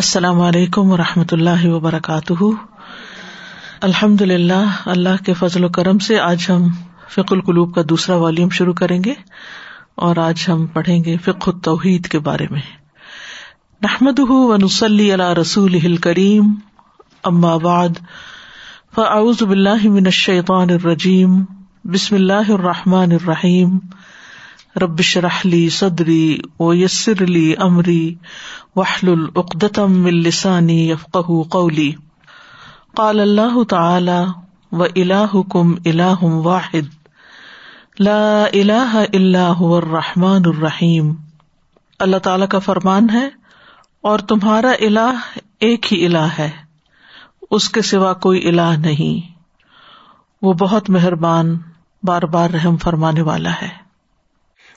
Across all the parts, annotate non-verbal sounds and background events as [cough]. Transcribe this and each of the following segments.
السلام علیکم و رحمۃ اللہ وبرکاتہ الحمد للہ اللہ کے فضل و کرم سے آج ہم فک القلوب کا دوسرا والیوم شروع کریں گے اور آج ہم پڑھیں گے فکو توحید کے بارے میں نحمد نسلی اللہ رسول الہل کریم فاعوذ باللہ من الشیطان الرجیم بسم اللہ الرحمٰن الرحیم ربش راہلی صدری و یسر علی امری اللہ تعالی و الاح کم اللہ واحد لا الہ اللہ الرحیم اللہ تعالی کا فرمان ہے اور تمہارا الہ ایک ہی الہ ہے اس کے سوا کوئی الہ نہیں وہ بہت مہربان بار بار رحم فرمانے والا ہے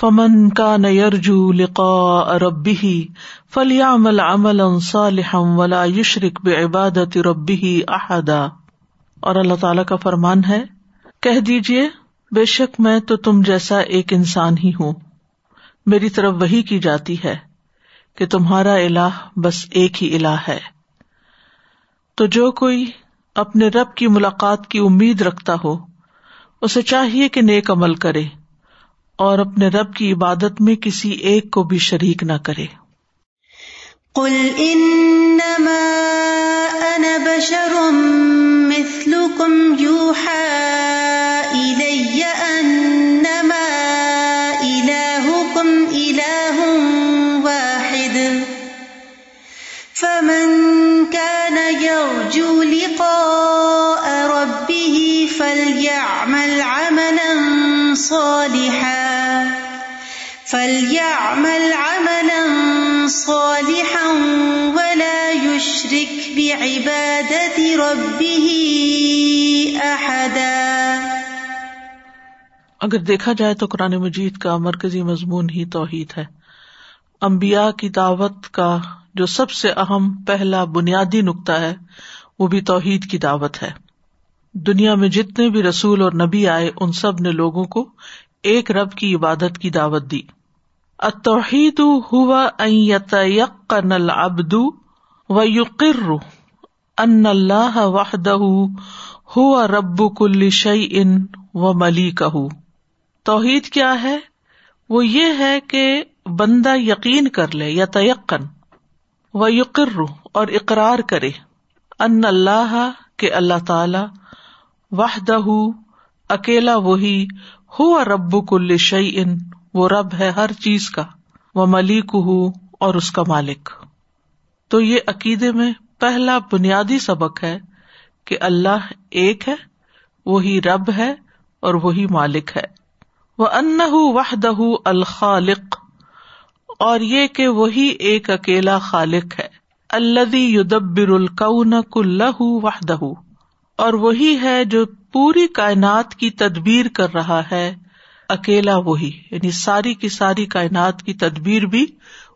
فمن کا نیجو لقا ربی بعبادت عبادت احدا اور اللہ تعالی کا فرمان ہے کہہ دیجیے بے شک میں تو تم جیسا ایک انسان ہی ہوں میری طرف وہی کی جاتی ہے کہ تمہارا اللہ بس ایک ہی الہ ہے تو جو کوئی اپنے رب کی ملاقات کی امید رکھتا ہو اسے چاہیے کہ نیک عمل کرے اور اپنے رب کی عبادت میں کسی ایک کو بھی شریک نہ کرے قل انما انا بشر مثلكم يوحى الي انما الهكم اله واحد فمن كان يرجو لقاء ربه فليعمل عملا صالحا اگر دیکھا جائے تو قرآن مجید کا مرکزی مضمون ہی توحید ہے امبیا کی دعوت کا جو سب سے اہم پہلا بنیادی نقطہ ہے وہ بھی توحید کی دعوت ہے دنیا میں جتنے بھی رسول اور نبی آئے ان سب نے لوگوں کو ایک رب کی عبادت کی دعوت دی ا توحید ہوا تقن ابدو ان اللہ وحدہ ہوا رب کل شع و ملی کہ بندہ یقین کر لے تیقن و یقر اور اقرار کرے ان اللہ کے اللہ تعالی وحدہ اکیلا وہی ہوا رب کل شعی ان وہ رب ہے ہر چیز کا وہ ملک اور اس کا مالک تو یہ عقیدے میں پہلا بنیادی سبق ہے کہ اللہ ایک ہے وہی رب ہے اور وہی مالک ہے وہ ان وہ الخالق اور یہ کہ وہی ایک اکیلا خالق ہے اللہ یدبر القن کلہ وہ دہ اور وہی ہے جو پوری کائنات کی تدبیر کر رہا ہے اکیلا وہی یعنی ساری کی ساری کائنات کی تدبیر بھی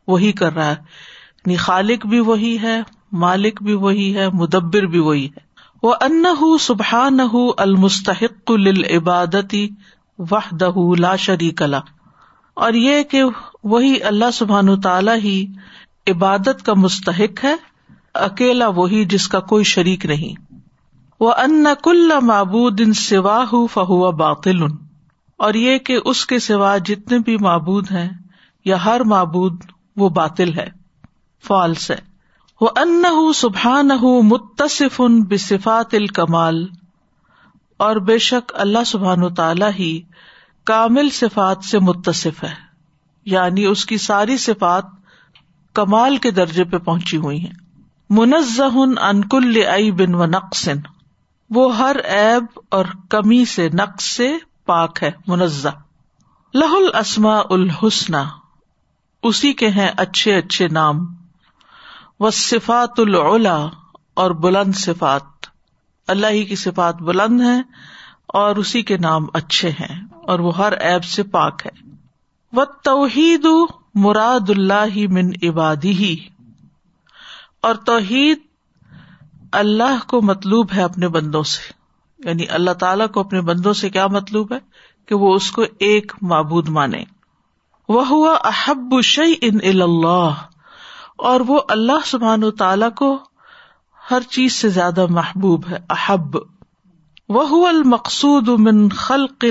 وہی کر رہا ہے یعنی خالق بھی وہی ہے مالک بھی وہی ہے مدبر بھی وہی ہے وہ ان سبحا نہ المستحق العبادتی وح دہ لا شری کلا اور یہ کہ وہی اللہ سبحان تعالی ہی عبادت کا مستحق ہے اکیلا وہی جس کا کوئی شریک نہیں وہ ان کل معبود ان سواہ فہو باطل اور یہ کہ اس کے سوا جتنے بھی معبود ہیں یا ہر معبود وہ باطل ہے فالس ہے وہ ان سبحان متصف ان بصفات الکمال اور بے شک اللہ سبحان و تعالی ہی کامل صفات سے متصف ہے یعنی اس کی ساری صفات کمال کے درجے پہ پہنچی ہوئی ہیں منزہ انکل ائی بن و نقص وہ ہر ایب اور کمی سے نقص سے پاک ہے منزا لہ السما الحسن اسی کے ہیں اچھے اچھے نام و صفات الا اور بلند صفات اللہ ہی کی صفات بلند ہے اور اسی کے نام اچھے ہیں اور وہ ہر ایب سے پاک ہے و توحید مراد اللہ من عبادی ہی اور توحید اللہ کو مطلوب ہے اپنے بندوں سے یعنی اللہ تعالیٰ کو اپنے بندوں سے کیا مطلوب ہے کہ وہ اس کو ایک معبود مانے وہ احب شعی ان اللہ اور وہ اللہ سبحان و تعالی کو ہر چیز سے زیادہ محبوب ہے احب وہ المقصود المقصود خلق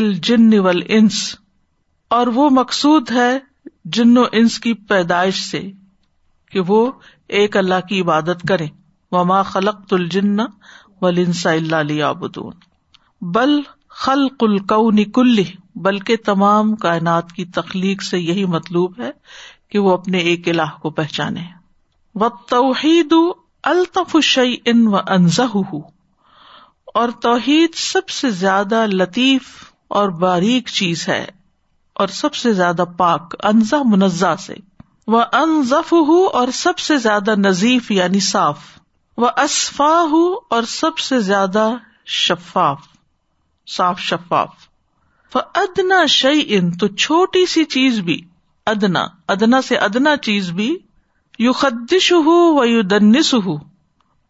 والانس اور وہ مقصود ہے جن و انس کی پیدائش سے کہ وہ ایک اللہ کی عبادت کرے وما خلق الجن اللہ علی آبدون بل خل کل بلکہ تمام کائنات کی تخلیق سے یہی مطلوب ہے کہ وہ اپنے ایک الہ کو پہچانے و توحید الطف شعی ان و انزہ اور توحید سب سے زیادہ لطیف اور باریک چیز ہے اور سب سے زیادہ پاک انزہ منزا سے وہ انضف ہو اور سب سے زیادہ نذیف یعنی صاف اصفا ہُ اور سب سے زیادہ شفاف صاف شفاف ادنا شعی ان تو چھوٹی سی چیز بھی ادنا ادنا سے ادنا چیز بھی یو خدش ہو و یو دنس ہو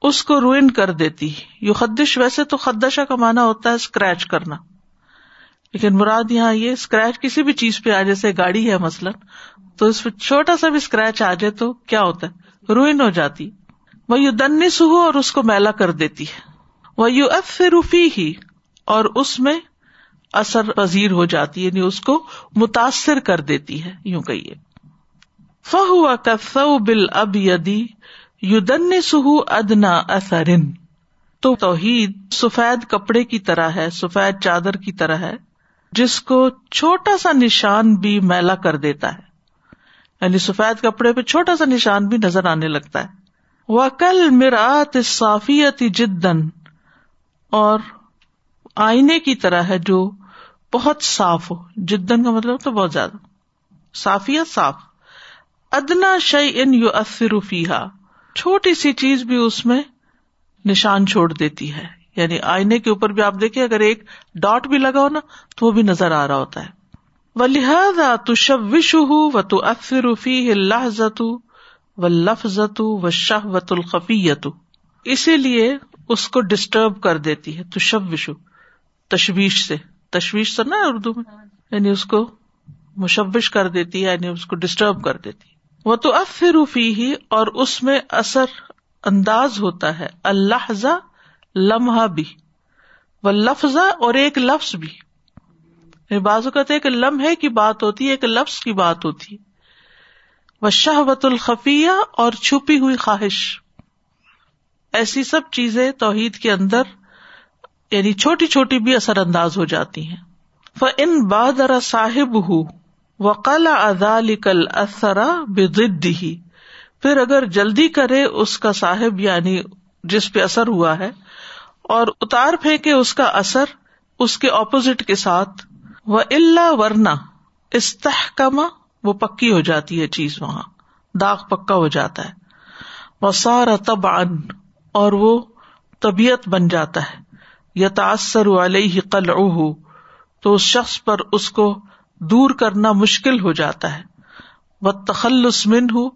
اس کو روئن کر دیتی یو خدش ویسے تو خدشہ کا مانا ہوتا ہے اسکریچ کرنا لیکن مراد یہاں یہ اسکریچ کسی بھی چیز پہ آ جیسے گاڑی ہے مثلاً تو اس پہ چھوٹا سا بھی اسکریچ آ جائے تو کیا ہوتا ہے روئن ہو جاتی وہ یو دن سہو اور اس کو میلا کر دیتی ہے وہ یو اف روفی ہی اور اس میں اثر پذیر ہو جاتی یعنی اس کو متاثر کر دیتی ہے یوں کہیے فہ بل اب یدی یو دن سہو ادنا اثرن توحید سفید کپڑے کی طرح ہے سفید چادر کی طرح ہے جس کو چھوٹا سا نشان بھی میلا کر دیتا ہے یعنی سفید کپڑے پہ چھوٹا سا نشان بھی نظر آنے لگتا ہے وکل مرا صافیتی جدن اور آئینے کی طرح ہے جو بہت صاف ہو جدن کا مطلب تو بہت زیادہ صافیت صاف ادنا شعی ان یو ہا چھوٹی سی چیز بھی اس میں نشان چھوڑ دیتی ہے یعنی آئینے کے اوپر بھی آپ دیکھیں اگر ایک ڈاٹ بھی لگا ہو نا تو وہ بھی نظر آ رہا ہوتا ہے لہٰذا شب وشو و تو اصروفی ہے و لفظ تو و شاہ وت القفی اسی لیے اس کو ڈسٹرب کر دیتی ہے وشو تشویش سے تشویش تو نا اردو میں یعنی اس کو مشوش کر دیتی ہے یعنی اس کو ڈسٹرب کر دیتی وہ تو اب پھر ہی اور اس میں اثر انداز ہوتا ہے اللہزہ لمحہ بھی و لفظ اور ایک لفظ بھی یعنی بازو کہتے لمحے کی بات ہوتی ہے ایک لفظ کی بات ہوتی ہے و شاہ بت اور چھپی ہوئی خواہش ایسی سب چیزیں توحید کے اندر یعنی چھوٹی چھوٹی بھی اثر انداز ہو جاتی ہیں ف ان بادب ہوں کل کل اصرا ہی پھر اگر جلدی کرے اس کا صاحب یعنی جس پہ اثر ہوا ہے اور اتار پھینکے اس کا اثر اس کے اپوزٹ کے ساتھ و اللہ ورنا استحکمہ وہ پکی ہو جاتی ہے چیز وہاں داغ پکا ہو جاتا ہے سارا تب ان اور وہ طبیعت بن جاتا ہے یا تاثر والے ہی قلع ہو تو اس شخص پر اس کو دور کرنا مشکل ہو جاتا ہے وہ من ہو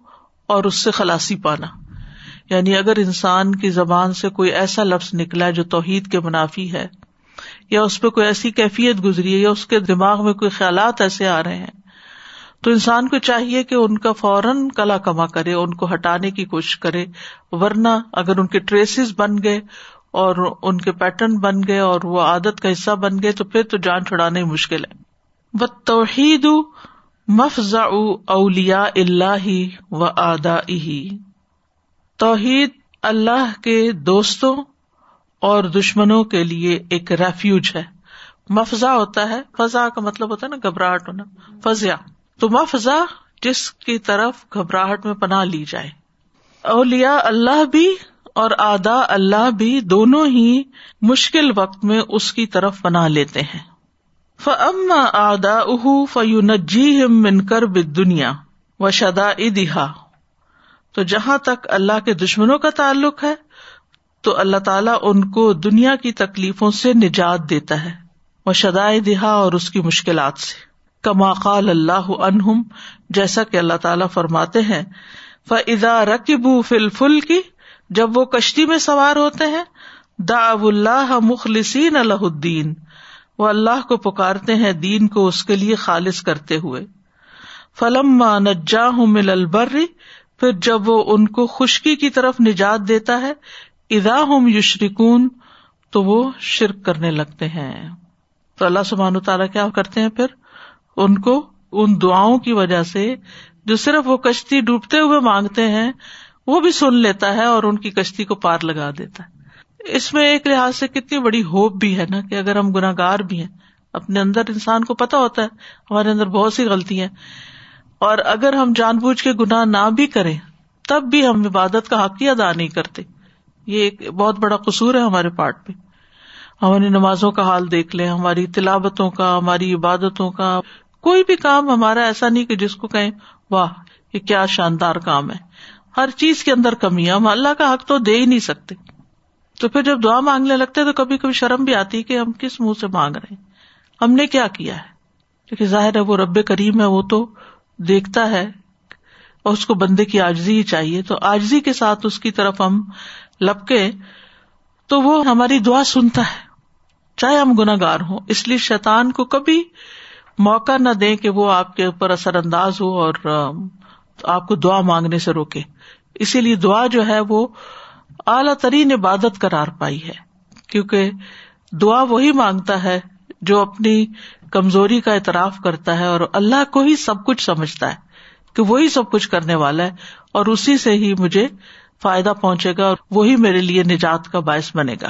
اور اس سے خلاسی پانا یعنی اگر انسان کی زبان سے کوئی ایسا لفظ نکلا جو توحید کے منافی ہے یا اس پہ کوئی ایسی کیفیت گزری ہے یا اس کے دماغ میں کوئی خیالات ایسے آ رہے ہیں تو انسان کو چاہیے کہ ان کا فوراً کلا کما کرے ان کو ہٹانے کی کوشش کرے ورنہ اگر ان کے ٹریسز بن گئے اور ان کے پیٹرن بن گئے اور وہ عادت کا حصہ بن گئے تو پھر تو جان چھڑانا مشکل ہے توحید مفزا اولیا اللہ و ادا توحید اللہ کے دوستوں اور دشمنوں کے لیے ایک ریفیوج ہے مفضا ہوتا ہے فضا کا مطلب ہوتا ہے نا گھبراہٹ ہونا فضیا تو افزا جس کی طرف گھبراہٹ میں پناہ لی جائے اولیا اللہ بھی اور آدا اللہ بھی دونوں ہی مشکل وقت میں اس کی طرف پناہ لیتے ہیں ف عم آدا اہ فیون جی ہم بن کر دنیا و شدا ادہا تو جہاں تک اللہ کے دشمنوں کا تعلق ہے تو اللہ تعالیٰ ان کو دنیا کی تکلیفوں سے نجات دیتا ہے وہ شدائے دہا اور اس کی مشکلات سے کما قال اللہ عنہم جیسا کہ اللہ تعالیٰ فرماتے ہیں فزا رک بو فل فل کی جب وہ کشتی میں سوار ہوتے ہیں اللہ الدین وہ اللہ کو پکارتے ہیں دین کو اس کے لیے خالص کرتے ہوئے مل بر پھر جب وہ ان کو خشکی کی طرف نجات دیتا ہے ادا ہم یشریک تو وہ شرک کرنے لگتے ہیں تو اللہ سبحان تعالیٰ کیا کرتے ہیں پھر ان کو ان دعاؤں کی وجہ سے جو صرف وہ کشتی ڈوبتے ہوئے مانگتے ہیں وہ بھی سن لیتا ہے اور ان کی کشتی کو پار لگا دیتا ہے اس میں ایک لحاظ سے کتنی بڑی ہوپ بھی ہے نا کہ اگر ہم گناگار بھی ہیں اپنے اندر انسان کو پتا ہوتا ہے ہمارے اندر بہت سی غلطیاں اور اگر ہم جان بوجھ کے گنا نہ بھی کریں تب بھی ہم عبادت کا حق ہی ادا نہیں کرتے یہ ایک بہت بڑا قصور ہے ہمارے پارٹ میں ہماری نمازوں کا حال دیکھ لیں ہماری تلاوتوں کا ہماری عبادتوں کا کوئی بھی کام ہمارا ایسا نہیں کہ جس کو کہیں واہ یہ کیا شاندار کام ہے ہر چیز کے اندر کمی ہے ہم اللہ کا حق تو دے ہی نہیں سکتے تو پھر جب دعا مانگنے لگتے تو کبھی کبھی شرم بھی آتی کہ ہم کس منہ سے مانگ رہے ہیں ہم نے کیا کیا ہے کیونکہ ظاہر ہے وہ رب کریم ہے وہ تو دیکھتا ہے اور اس کو بندے کی آجزی ہی چاہیے تو آجزی کے ساتھ اس کی طرف ہم لپکے تو وہ ہماری دعا سنتا ہے چاہے ہم گناگار ہوں اس لیے شیتان کو کبھی موقع نہ دیں کہ وہ آپ کے اوپر اثر انداز ہو اور آپ کو دعا مانگنے سے روکے اسی لیے دعا جو ہے وہ اعلی ترین عبادت کرار پائی ہے کیونکہ دعا وہی مانگتا ہے جو اپنی کمزوری کا اعتراف کرتا ہے اور اللہ کو ہی سب کچھ سمجھتا ہے کہ وہی سب کچھ کرنے والا ہے اور اسی سے ہی مجھے فائدہ پہنچے گا اور وہی میرے لیے نجات کا باعث بنے گا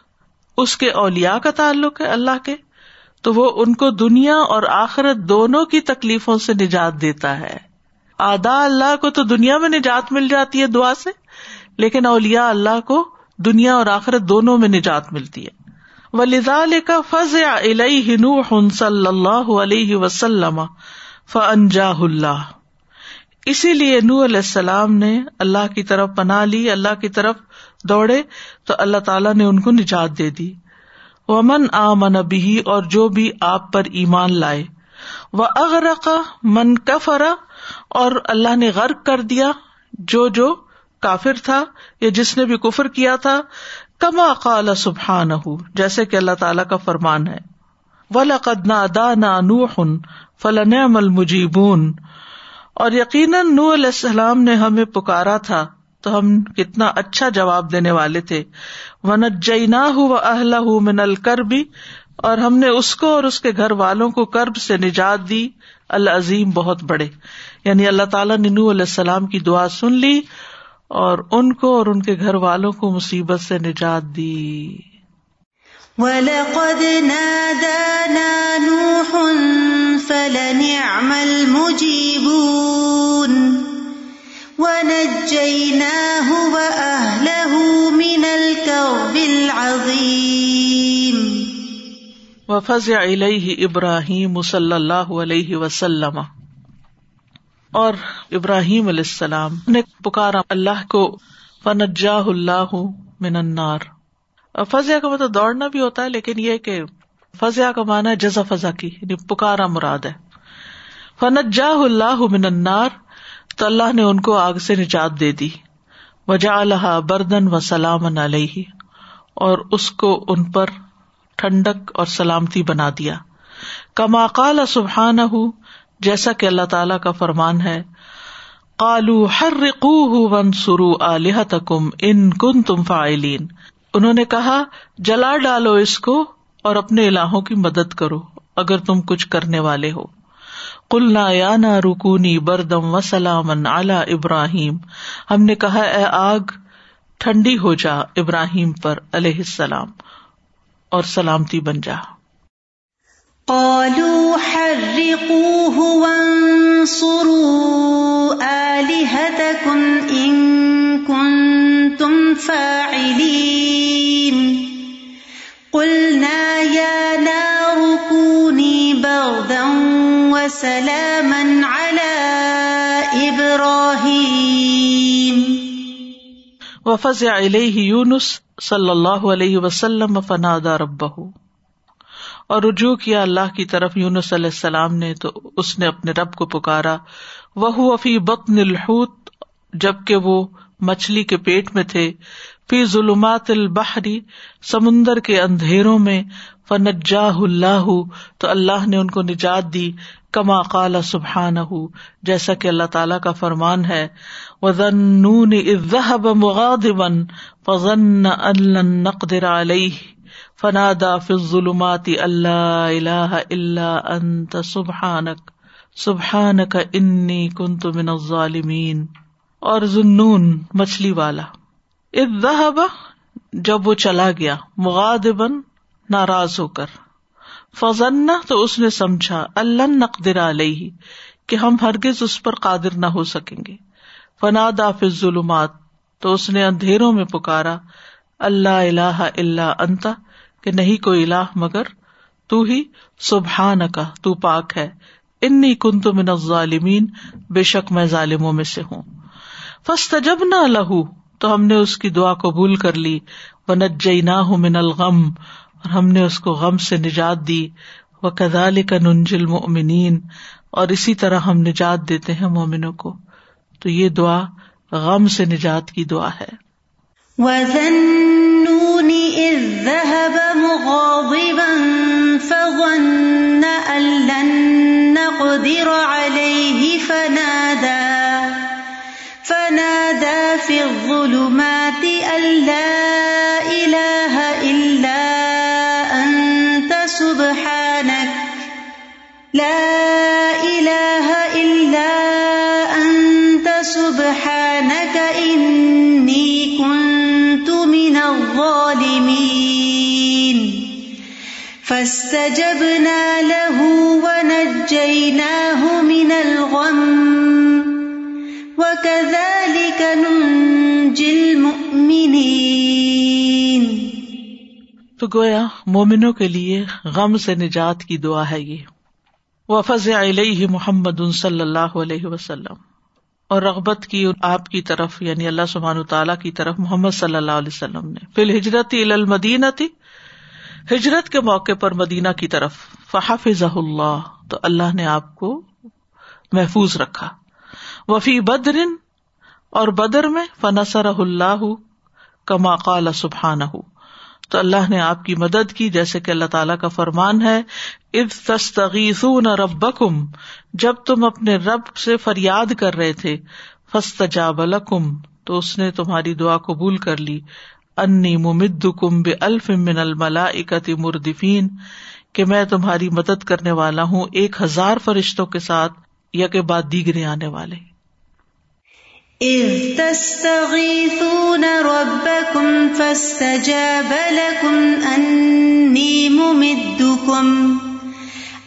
اس کے اولیا کا تعلق ہے اللہ کے تو وہ ان کو دنیا اور آخرت دونوں کی تکلیفوں سے نجات دیتا ہے آدا اللہ کو تو دنیا میں نجات مل جاتی ہے دعا سے لیکن اولیا اللہ کو دنیا اور آخرت دونوں میں نجات ملتی ہے ولیزا کا فض نور صلی اللہ علیہ وسلم فنجا اللہ اسی لیے نور السلام نے اللہ کی طرف پناہ لی اللہ کی طرف دوڑے تو اللہ تعالیٰ نے ان کو نجات دے دی ومن من آ من ابھی اور جو بھی آپ پر ایمان لائے وہ اغرقا من کفرا اور اللہ نے غرق کر دیا جو جو کافر تھا یا جس نے بھی کفر کیا تھا کما قال ہوں جیسے کہ اللہ تعالیٰ کا فرمان ہے ولاق نا ادا نہ فلاں اور یقیناً نو علیہ السلام نے ہمیں پکارا تھا تو ہم کتنا اچھا جواب دینے والے تھے ون اہل ہُو الکربی اور ہم نے اس کو اور اس کے گھر والوں کو کرب سے نجات دی العظیم بہت بڑے یعنی اللہ تعالیٰ نے نو علیہ السلام کی دعا سن لی اور ان کو اور ان کے گھر والوں کو مصیبت سے نجات دی وفزع علیہ ابراہیم صلى اللہ علیہ وسلم اور ابراہیم علیہ السلام نے پکارا اللہ کو فنجا اللہ اللہ منار فضیا کا مطلب دوڑنا بھی ہوتا ہے لیکن یہ کہ فضیا کا مانا ہے جزا فضا کی یعنی پکارا مراد ہے فنجا اللہ منار تو اللہ نے ان کو آگ سے نجات دے دی وجا اللہ بردن و سلام علیہ اور اس کو ان پر ٹھنڈک اور سلامتی بنا دیا کما کال سبحان ہو جیسا کہ اللہ تعالی کا فرمان ہے کالو ہر رقو ون سرو آلیہ تکم ان کن تم فائلین انہوں نے کہا جلا ڈالو اس کو اور اپنے اللہوں کی مدد کرو اگر تم کچھ کرنے والے ہو کلنا یا نا رکونی بردم و سلامن اعلی ابراہیم ہم نے کہا اے آگ ٹھنڈی ہو جا ابراہیم پر علیہ السلام اور سلامتی بن جا قالوا حرقوه وانصروا آلهتكم إن كنتم فاعلين قلنا يا نار سلام ابراہیم وفز علیہ یونس صلی اللہ علیہ وسلم فنا ربہ اور رجوع کیا اللہ کی طرف یونس علیہ السلام نے تو اس نے اپنے رب کو پکارا وہ وفی بطن الحوت جبکہ وہ مچھلی کے پیٹ میں تھے فی ظلمات البحری سمندر کے اندھیروں میں فنجاہ اللہ تو اللہ نے ان کو نجات دی کما کالا سبحان ہُ جیسا کہ اللہ تعالیٰ کا فرمان ہے زہب مغاد فضن الق در فنا فلاتی اللہ اللہ اللہ انت سبحانک سبحان انی کنت من ظالمین اور زنون مچھلی والا ادہ جب وہ چلا گیا مغاد بن ناراض ہو کر فضن تو اس نے سمجھا اللہ نقدر علیہ کہ ہم ہرگز اس پر قادر نہ ہو سکیں گے فنا فض ظلمات تو اس نے اندھیروں میں پکارا اللہ اللہ اللہ انتا نہیں کوئی اللہ مگر تو ہی کن نہ من ظالمین بے شک میں ظالموں میں سے ہوں فس تجب نہ لہو تو ہم نے اس کی دعا قبول کر لی و نہ ہوں من الغم اور ہم نے اس کو غم سے نجات دی وہ کدال کا ننجل مومنین اور اسی طرح ہم نجات دیتے ہیں مومنوں کو تو یہ دعا غم سے نجات کی دعا ہے تو گویا مومنوں کے لیے غم سے نجات کی دعا ہے یہ وفض علیہ محمد صلی اللہ علیہ وسلم اور رغبت کی آپ کی طرف یعنی اللہ سبحان تعالیٰ کی طرف محمد صلی اللہ علیہ وسلم نے فی الحجرت المدینہ تھی ہجرت کے موقع پر مدینہ کی طرف فحافظ اللہ تو اللہ نے آپ کو محفوظ رکھا وفی بدر اور بدر میں فنسر اللہ کما قال سبحان تو اللہ نے آپ کی مدد کی جیسے کہ اللہ تعالیٰ کا فرمان ہے اب تست رب کم جب تم اپنے رب سے فریاد کر رہے تھے فست لکم تو اس نے تمہاری دعا قبول کر لی انی ممد کم الف من الملا اکتی مردفین کہ میں تمہاری مدد کرنے والا ہوں ایک ہزار فرشتوں کے ساتھ یا کہ بعد دیگرے آنے والے سونا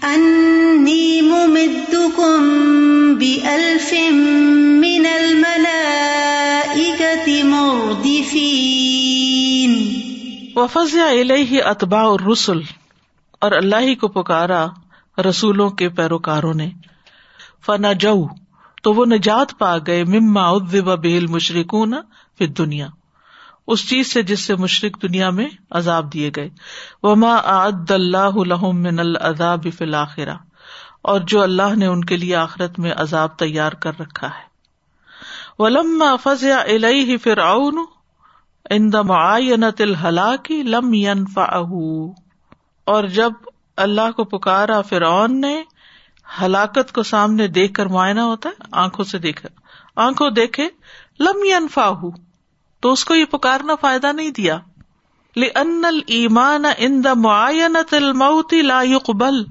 انی وفضا اللہ ہی اطبا اور رسول اور کو پکارا رسولوں کے پیروکاروں نے فنا تو وہ نجات پا گئے مما مشرقوں پھر مشرق اس چیز سے جس سے مشرق دنیا میں عذاب دیے گئے وما عد اللہ من فی فلاخرہ اور جو اللہ نے ان کے لیے آخرت میں عذاب تیار کر رکھا ہے ولم الیہ فرعون ان دم آئین تل ہلاک اور جب اللہ کو پکارا فرعون نے ہلاکت کو سامنے دیکھ کر معائنہ ہوتا ہے آنکھوں سے دیکھا آنکھوں دیکھے لم ین تو اس کو یہ پکارنا فائدہ نہیں دیا لنل المان ان دم الموت موتی لا قبل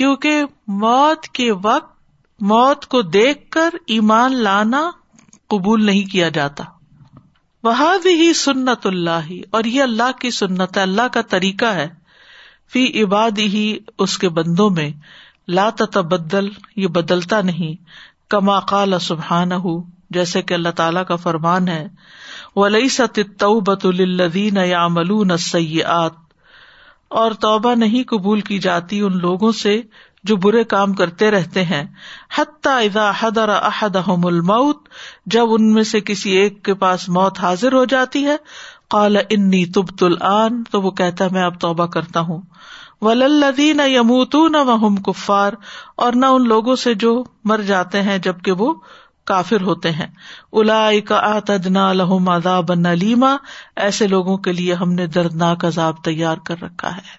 کیونکہ موت کے وقت موت کو دیکھ کر ایمان لانا قبول نہیں کیا جاتا وہ بھی سنت اللہ اور یہ اللہ کی سنت اللہ کا طریقہ ہے فی عباد ہی اس کے بندوں میں لا تبدل یہ بدلتا نہیں کما قال سبحان ہو جیسے کہ اللہ تعالیٰ کا فرمان ہے ولی ست یا ملون سیات اور توبہ نہیں قبول کی جاتی ان لوگوں سے جو برے کام کرتے رہتے ہیں حتا ادا حد الموت جب ان میں سے کسی ایک کے پاس موت حاضر ہو جاتی ہے قال تبت الان تو وہ کہتا ہے میں اب توبہ کرتا ہوں ول لدی نہ یمو تو نہ کفار اور نہ ان لوگوں سے جو مر جاتے ہیں جبکہ وہ کافر ہوتے ہیں اولئک اعتدنا لم عذابا بنما ایسے لوگوں کے لیے ہم نے دردناک عذاب تیار کر رکھا ہے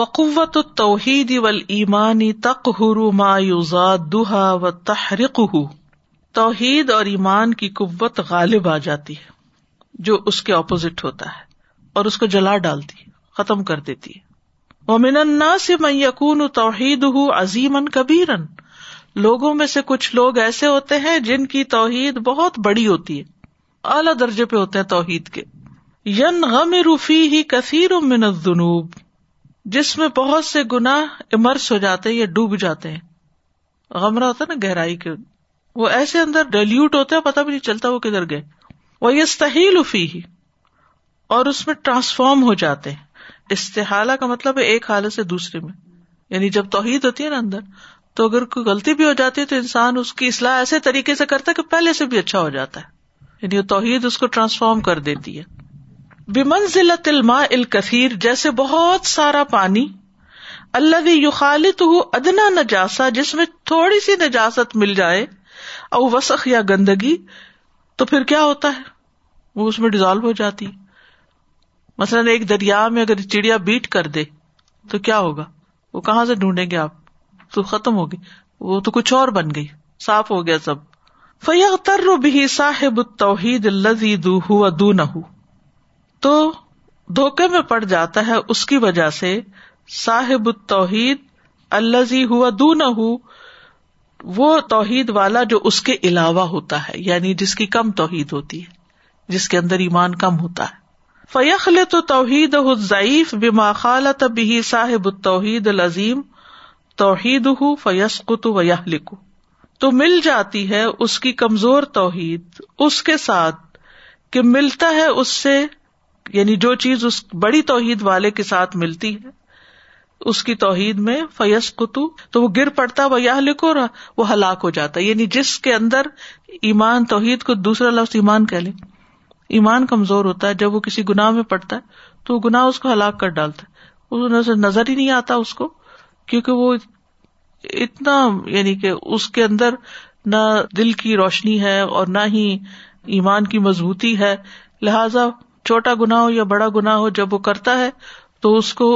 وقوت التوحید و تقہر ما اِمانی تک دہا و تحرق توحید اور ایمان کی قوت غالب آ جاتی ہے جو اس کے اپوزٹ ہوتا ہے اور اس کو جلا ڈالتی ختم کر دیتی ہے ومن الناس من یکون میں یقون کبیرا توحید عظیمن کبیرن لوگوں میں سے کچھ لوگ ایسے ہوتے ہیں جن کی توحید بہت بڑی ہوتی ہے اعلی درجے پہ ہوتے ہیں توحید کے یم روفی ہی کثیر من الذنوب جس میں بہت سے گنا امرس ہو جاتے ہیں یا ڈوب جاتے ہیں غمرہ ہوتا ہے نا گہرائی کے وہ ایسے اندر ڈیلیوٹ ہوتا ہے پتا بھی نہیں چلتا وہ کدھر گئے وہ یستحیل افی ہی اور اس میں ٹرانسفارم ہو جاتے ہیں استحال کا مطلب ہے ایک حالت سے دوسرے میں یعنی جب توحید ہوتی ہے نا اندر تو اگر کوئی غلطی بھی ہو جاتی ہے تو انسان اس کی اصلاح ایسے طریقے سے کرتا ہے کہ پہلے سے بھی اچھا ہو جاتا ہے یعنی توحید اس کو ٹرانسفارم کر دیتی ہے بیمنزلت الکثیر جیسے بہت سارا پانی اللہ خالد ہو ادنا نجاسا جس میں تھوڑی سی نجاست مل جائے او وسخ یا گندگی تو پھر کیا ہوتا ہے وہ اس میں ڈیزالو ہو جاتی مثلاً ایک دریا میں اگر چڑیا بیٹ کر دے تو کیا ہوگا وہ کہاں سے ڈھونڈیں گے آپ تو ختم ہوگی وہ تو کچھ اور بن گئی صاف ہو گیا سب تر بھی صاحب توحید ال تو دھوکے میں پڑ جاتا ہے اس کی وجہ سے صاحب توحید الزی ہوا نہ ہو وہ توحید والا جو اس کے علاوہ ہوتا ہے یعنی جس کی کم توحید ہوتی ہے جس کے اندر ایمان کم ہوتا ہے فیخل تو توحید ضعیف بما خالت بھی صاحب توحید العظیم توحید ہُ فیصق و یہ لکھو تو مل جاتی ہے اس کی کمزور توحید اس کے ساتھ کہ ملتا ہے اس سے یعنی جو چیز اس بڑی توحید والے کے ساتھ ملتی ہے اس کی توحید میں فیص کتو تو وہ گر پڑتا وہ یا لکھو اور وہ ہلاک ہو جاتا یعنی جس کے اندر ایمان توحید کو دوسرا لفظ ایمان لیں ایمان کمزور ہوتا ہے جب وہ کسی گنا میں پڑتا ہے تو وہ گنا اس کو ہلاک کر ڈالتا ہے اس نظر ہی نہیں آتا اس کو کیونکہ وہ اتنا یعنی کہ اس کے اندر نہ دل کی روشنی ہے اور نہ ہی ایمان کی مضبوطی ہے لہذا چھوٹا گنا ہو یا بڑا گنا ہو جب وہ کرتا ہے تو اس کو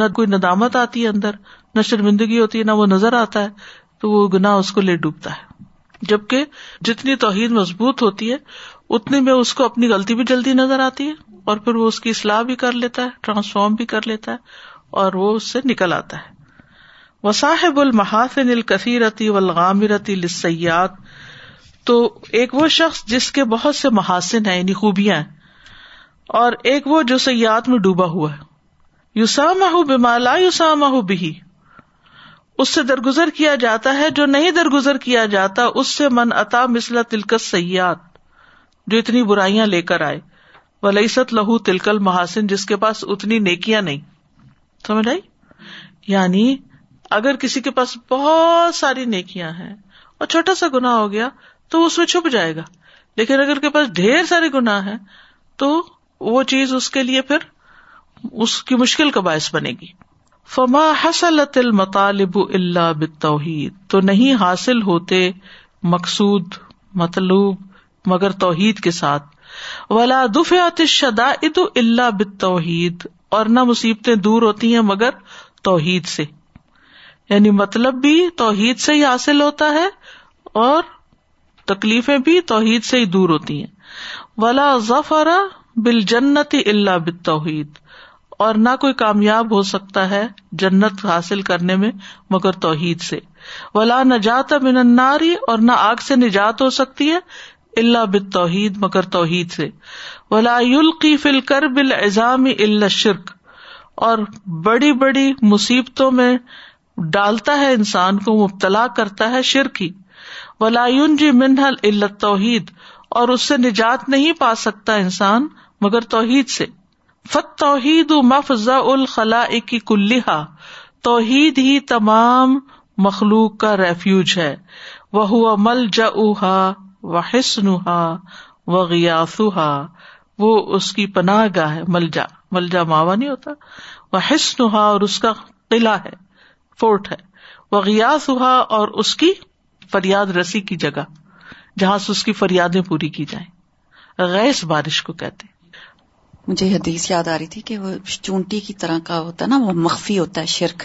نہ کوئی ندامت آتی ہے اندر نہ شرمندگی ہوتی ہے نہ وہ نظر آتا ہے تو وہ گنا اس کو لے ڈوبتا ہے جبکہ جتنی توحید مضبوط ہوتی ہے اتنی میں اس کو اپنی غلطی بھی جلدی نظر آتی ہے اور پھر وہ اس کی اصلاح بھی کر لیتا ہے ٹرانسفارم بھی کر لیتا ہے اور وہ اس سے نکل آتا ہے وساحب المحافن الکثیرتی رہتی ولغامی لسیات تو ایک وہ شخص جس کے بہت سے محاسن ہیں یعنی خوبیاں ہیں اور ایک وہ جو سیاحت میں ڈوبا ہوا یوسا مہ بلا یوسا بہی اس سے درگزر کیا جاتا ہے جو نہیں درگزر کیا جاتا اس سے من اتا مسلا تلکت سیاحت جو اتنی برائیاں لے کر آئے لہو تلکل محاسن جس کے پاس اتنی نیکیاں نہیں سمجھ آئی یعنی اگر کسی کے پاس بہت ساری نیکیاں ہیں اور چھوٹا سا گنا ہو گیا تو اس میں چھپ جائے گا لیکن اگر کے پاس ڈھیر سارے گنا ہے تو وہ چیز اس کے لیے پھر اس کی مشکل کا باعث بنے گی فما حسل بتوحید تو نہیں حاصل ہوتے مقصود مطلوب مگر توحید کے ساتھ ولا اللہ بتوحید اور نہ مصیبتیں دور ہوتی ہیں مگر توحید سے یعنی مطلب بھی توحید سے ہی حاصل ہوتا ہے اور تکلیفیں بھی توحید سے ہی دور ہوتی ہیں ولا ظفر بال جنت اللہ بتوحید اور نہ کوئی کامیاب ہو سکتا ہے جنت حاصل کرنے میں مگر توحید سے ولا نہ من الناری اور نہ آگ سے نجات ہو سکتی ہے اللہ بت توحید مگر توحید سے ولا یلقی فل کر بل اظام اللہ شرک اور بڑی بڑی مصیبتوں میں ڈالتا ہے انسان کو مبتلا کرتا ہے شرک ہی ولا جی منہل اللہ توحید اور اس سے نجات نہیں پا سکتا انسان مگر توحید سے فت توحید مف الخلا کی کلحا توحید ہی تمام مخلوق کا ریفیوج ہے وہ ہوا مل جا و حسن و غیاسوہا وہ اس کی پناہ گاہ مل جا مل جا ماوا نہیں ہوتا وہ حسنہا اور اس کا قلعہ ہے فورٹ ہے وہ غیاس اور اس کی فریاد رسی کی جگہ جہاں سے اس کی فریادیں پوری کی جائیں غیر بارش کو کہتے مجھے حدیث یاد آ رہی تھی کہ وہ چونٹی کی طرح کا ہوتا ہے نا وہ مخفی ہوتا ہے شرک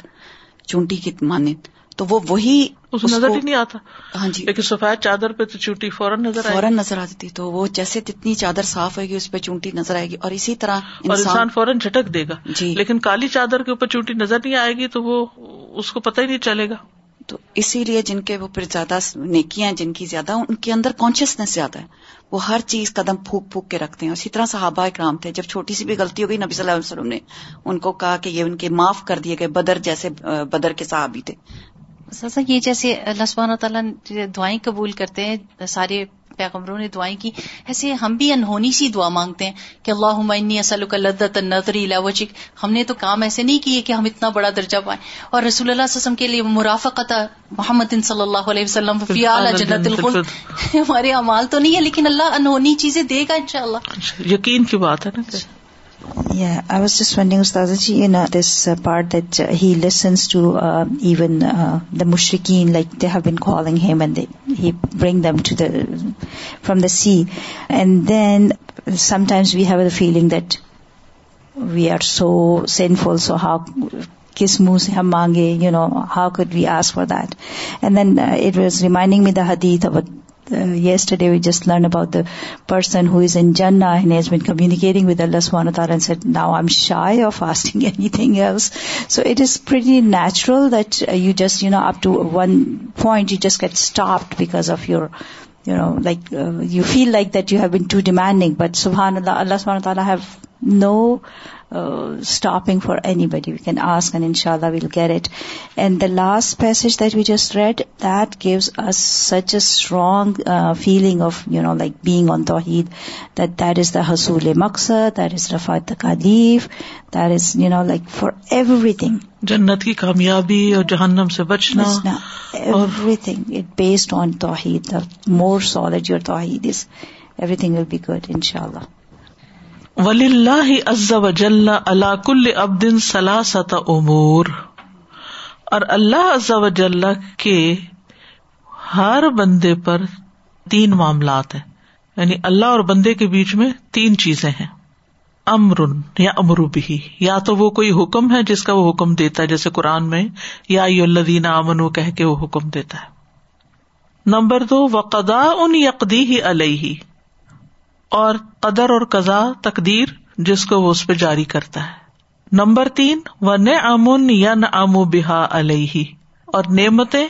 چونٹی کی مانند تو وہ وہی اس نظر ہی نہیں آتا ہاں جی لیکن سفید چادر پہ تو چونٹی فوراً نظر فوراً نظر آتی تھی تو وہ جیسے جتنی چادر صاف ہوئے گی اس پہ چونٹی نظر آئے گی اور اسی طرح اور انسان فوراً جھٹک دے گا جی لیکن کالی چادر کے اوپر چونٹی نظر نہیں آئے گی تو وہ اس کو پتہ ہی نہیں چلے گا تو اسی لیے جن کے وہ پھر زیادہ نیکیاں ہیں جن کی زیادہ ان کے اندر کانشیسنیس زیادہ ہے وہ ہر چیز قدم پھونک پھونک کے رکھتے ہیں اسی طرح صحابہ اکرام تھے جب چھوٹی سی بھی غلطی ہو گئی نبی صلی اللہ علیہ وسلم نے ان کو کہا کہ یہ ان کے معاف کر دیے گئے بدر جیسے بدر کے صحابی تھے سر یہ جیسے اللہ سبحانہ تعالیٰ دعائیں قبول کرتے ہیں سارے پیغمبروں نے دعائیں کی ایسے ہم بھی انہونی سی دعا مانگتے ہیں کہ اللہ لدت و لوچک ہم نے تو کام ایسے نہیں کیے کہ ہم اتنا بڑا درجہ پائیں اور رسول اللہ وسلم کے لیے مرافقت محمد صلی اللہ علیہ وسلم [laughs] ہمارے امال تو نہیں ہے لیکن اللہ انہونی چیزیں دے گا ان یقین کی بات ہے نا آئی واس ونڈنگ استاذی این دس پارٹ دیٹ ہیسنس ٹو ایون دا مشرقین like do been calling he when they bring them to the from the sea and then sometimes we have a feeling that we are so sinful so how کس مو سے ہم مانگے you know how could we ask for then then it was reminding me the ہدی the study ways just learn about the person who is in جن has been communicating with اللہ سلامت سیٹ now I am شا of fasting anything else so it is very natural that you just you know up one point you just get stop because of your you know like you feel like that you have been too demanding but سبحان اللہ اللہ سلامت تعالیٰ have no stopping for anybody we can ask and ان شاء اللہ we'll get it and the last piece that we just read that gives such a strong feeling of you know like being on توحید that that is the حصول مقصد that is رفات the کالیف there is you know like for everything جنت کی کامیابی اور جہنم سے بچنا everything it based on توحید مور سالڈ یور توحید is everything will be good ان شاء اللہ ولی اللہ کل اب دن ستا امور اور اللہ عز و جل کے ہر بندے پر تین معاملات ہیں یعنی اللہ اور بندے کے بیچ میں تین چیزیں ہیں امر یا امروبی یا تو وہ کوئی حکم ہے جس کا وہ حکم دیتا ہے جیسے قرآن میں یا یادین امن کہ وہ حکم دیتا ہے نمبر دو وقدا ان یقدی ہی علیہ اور قدر اور قزا تقدیر جس کو وہ اس پہ جاری کرتا ہے نمبر تین نے نمن یا امو بحا علیہ اور نعمتیں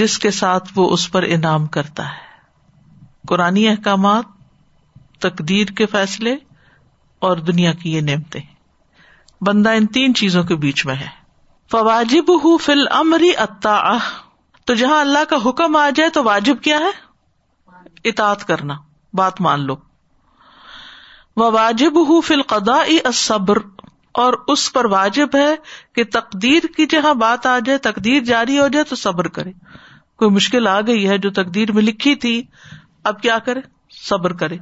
جس کے ساتھ وہ اس پر انعام کرتا ہے قرآن احکامات تقدیر کے فیصلے اور دنیا کی یہ نعمتیں بندہ ان تین چیزوں کے بیچ میں ہے فواجب ہُو فل امری اتا تو جہاں اللہ کا حکم آ جائے تو واجب کیا ہے اتات کرنا بات مان لو واجب حفل قدا صبر اور اس پر واجب ہے کہ تقدیر کی جہاں بات آ جائے تقدیر جاری ہو جائے تو صبر کرے کوئی مشکل آ گئی ہے جو تقدیر میں لکھی تھی اب کیا کرے صبر کرے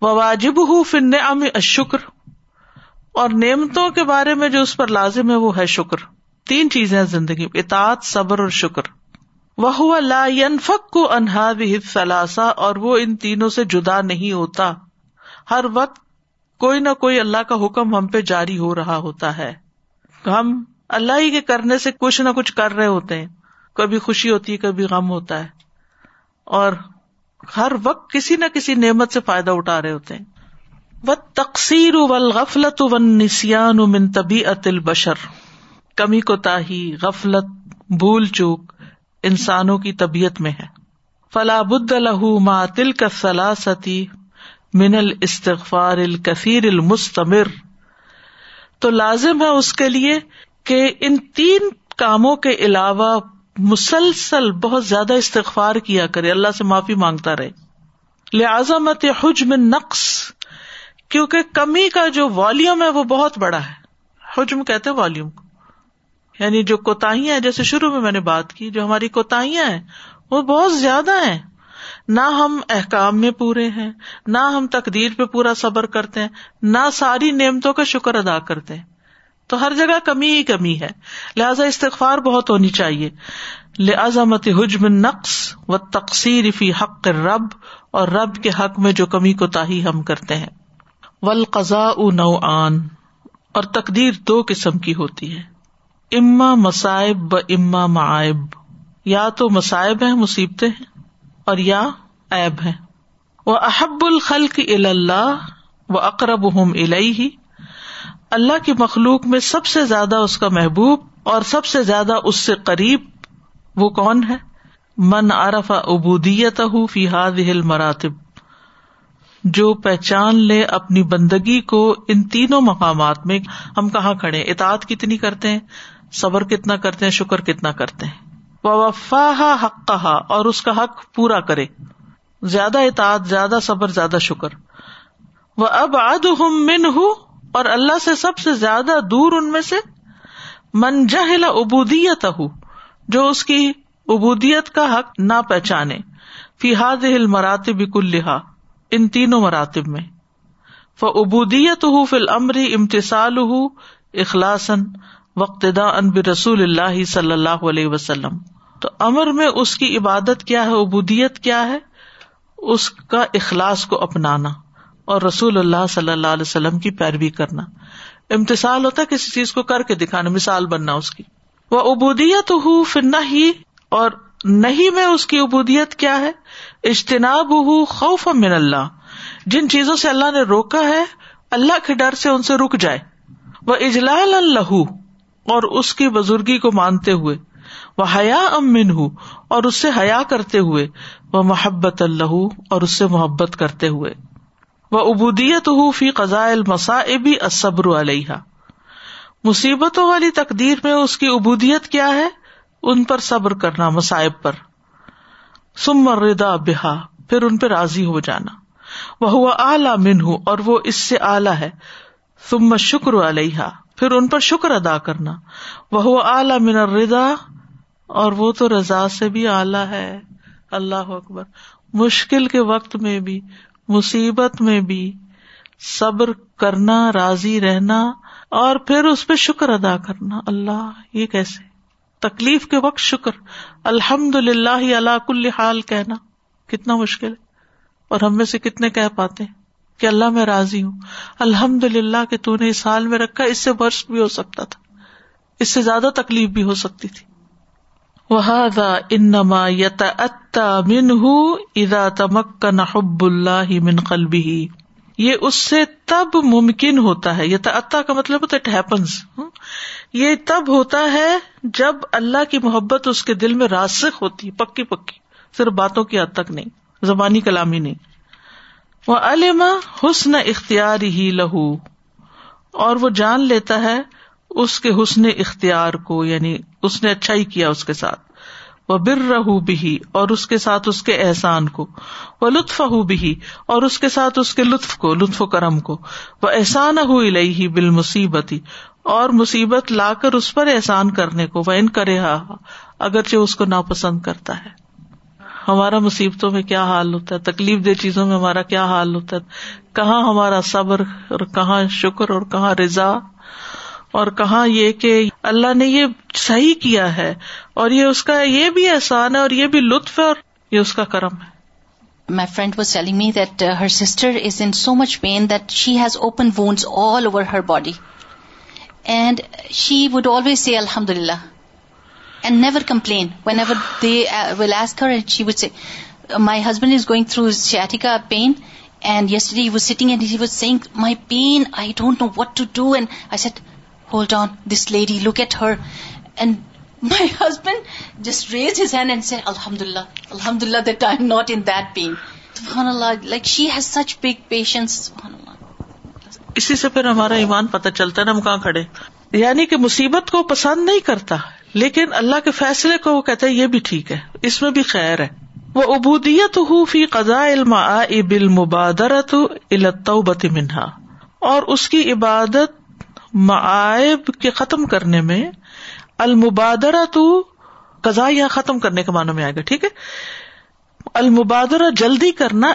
وہ واجب حو فل ام اشکر اور نعمتوں کے بارے میں جو اس پر لازم ہے وہ ہے شکر تین چیزیں زندگی میں اطاط صبر اور شکر ہوا لا فک کو انہا فلاسا اور وہ ان تینوں سے جدا نہیں ہوتا ہر وقت کوئی نہ کوئی اللہ کا حکم ہم پہ جاری ہو رہا ہوتا ہے ہم اللہ ہی کے کرنے سے کچھ نہ کچھ کر رہے ہوتے ہیں کبھی خوشی ہوتی ہے کبھی غم ہوتا ہے اور ہر وقت کسی نہ کسی نعمت سے فائدہ اٹھا رہے ہوتے ہیں و تقسیر و غفلت و نسان و من طبی اتل بشر کمی کوتا ہی غفلت بھول چوک انسانوں کی طبیعت میں ہے فلا بد اللہ ماتل کا سلاستی من ال استغفارل المستمر تو لازم ہے اس کے لیے کہ ان تین کاموں کے علاوہ مسلسل بہت زیادہ استغفار کیا کرے اللہ سے معافی مانگتا رہے لہذا مت حجم نقص کیونکہ کمی کا جو والیوم ہے وہ بہت بڑا ہے حجم کہتے والیوم کو یعنی جو کوتاحیاں جیسے شروع میں میں نے بات کی جو ہماری کوتاحیاں ہیں وہ بہت زیادہ ہیں نہ ہم احکام میں پورے ہیں نہ ہم تقدیر پہ پورا صبر کرتے ہیں نہ ساری نعمتوں کا شکر ادا کرتے ہیں تو ہر جگہ کمی ہی کمی ہے لہذا استغفار بہت ہونی چاہیے لہذمت حجم نقص و تقسیر فی حق رب اور رب کے حق میں جو کمی کو تاہی ہم کرتے ہیں ولقضا آن اور تقدیر دو قسم کی ہوتی ہے اما مصائب ب اما معائب یا تو مصائب ہیں مصیبتیں ہیں اور یا ایب ہے وہ احب الخل الا و اکرب ہوم اللہ کی مخلوق میں سب سے زیادہ اس کا محبوب اور سب سے زیادہ اس سے قریب وہ کون ہے من عرف ابو فی فیحاد ہل مراتب جو پہچان لے اپنی بندگی کو ان تینوں مقامات میں ہم کہاں کھڑے اطاعت کتنی کرتے ہیں صبر کتنا کرتے ہیں شکر کتنا کرتے ہیں وفا حق کہا اور اس کا حق پورا کرے زیادہ اطاعت زیادہ صبر زیادہ شکر وہ اب آد من ہوں اور اللہ سے سب سے زیادہ دور ان میں سے من جہلا ابودیت ہوں جو اس کی ابودیت کا حق نہ پہچانے فی ہل مراتب کلا ان تینوں مراتب میں وہ ابودیت دیت ہوں فل امری امتسال ہُو اخلاصن وقت دا ان رسول اللہ صلی اللہ علیہ وسلم تو امر میں اس کی عبادت کیا ہے ابودیت کیا ہے اس کا اخلاص کو اپنانا اور رسول اللہ صلی اللہ علیہ وسلم کی پیروی کرنا امتسال ہوتا ہے کسی چیز کو کر کے دکھانا مثال بننا اس کی وہ ابودیت ہو پھر نہ ہی اور نہیں میں اس کی ابودیت کیا ہے اجتناب ہوں خوف من اللہ جن چیزوں سے اللہ نے روکا ہے اللہ کے ڈر سے ان سے رک جائے وہ اجلال اللہ اور اس کی بزرگی کو مانتے ہوئے وہ حیا امن ہوں اور اس سے حیا کرتے ہوئے وہ محبت اللہ اور اس سے محبت کرتے ہوئے وہ ابودیت ہوں قزائے علیہ مصیبتوں والی تقدیر میں اس کی ابودیت کیا ہے ان پر صبر کرنا مصائب پر سم ردا بحا پھر ان پہ راضی ہو جانا وہ اعلی من ہوں اور وہ اس سے اعلی ہے سم شکر علیہ پھر ان پر شکر ادا کرنا وہ اعلی من ردا اور وہ تو رضا سے بھی اعلیٰ ہے اللہ اکبر مشکل کے وقت میں بھی مصیبت میں بھی صبر کرنا راضی رہنا اور پھر اس پہ شکر ادا کرنا اللہ یہ کیسے تکلیف کے وقت شکر الحمد للہ اللہ کل حال کہنا کتنا مشکل ہے اور ہم میں سے کتنے کہہ پاتے کہ اللہ میں راضی ہوں الحمد للہ کہ تو نے اس حال میں رکھا اس سے برس بھی ہو سکتا تھا اس سے زیادہ تکلیف بھی ہو سکتی تھی انما من یہ اس سے تب ممکن ہوتا ہے کا مطلب اٹ عتا یہ تب ہوتا ہے جب اللہ کی محبت اس کے دل میں راسک ہوتی پکی پکی صرف باتوں کی حد تک نہیں زبانی کلامی نہیں وہ علم حسن اختیار ہی لہو اور وہ جان لیتا ہے اس کے حسن اختیار کو یعنی اس نے اچھا ہی کیا اس کے ساتھ وہ بر رہو بھی اور اس کے ساتھ اس کے احسان کو وہ لطف ہو بھی اور اس کے ساتھ اس کے لطف کو لطف و کرم کو وہ احسان ہو لئی ہی بالمصیبت ہی اور مصیبت لا کر اس پر احسان کرنے کو وہ ان کرے ہا اگرچہ اس کو ناپسند کرتا ہے ہمارا مصیبتوں میں کیا حال ہوتا ہے تکلیف دہ چیزوں میں ہمارا کیا حال ہوتا ہے کہاں ہمارا صبر اور کہاں شکر اور کہاں رضا اور کہا یہ کہ اللہ نے یہ صحیح کیا ہے اور یہ اس کا یہ بھی احسان ہے اور یہ بھی لطف ہے اور یہ اس کا کرم ہے my friend was telling me that her sister is in so much pain that she has open wounds all over her body and she would always say الحمد للہ and never complain whenever they will she would say my husband is going through sciatica pain and yes the was he was seeing my pain I don't know what to do and I said hold on this lady look at her and my husband just raise his hand and say الحمد اللہ الحمد اللہ that I am not in that pain سبحان اللہ like she has such big patience اسی سے پھر ہمارا ایمان پتہ چلتا ہے نا ہم کہاں کھڑے یعنی کہ مصیبت کو پسند نہیں کرتا لیکن اللہ کے فیصلے کو وہ کہتا ہے یہ بھی ٹھیک ہے اس میں بھی خیر ہے وہ ابودیت ہو فی قزا علم بل مبادرت التوبت منہا اور اس کی عبادت معائب کے ختم کرنے میں المبادرا تو قزا یا ختم کرنے کے معنوں میں آئے گا ٹھیک ہے المبادرا جلدی کرنا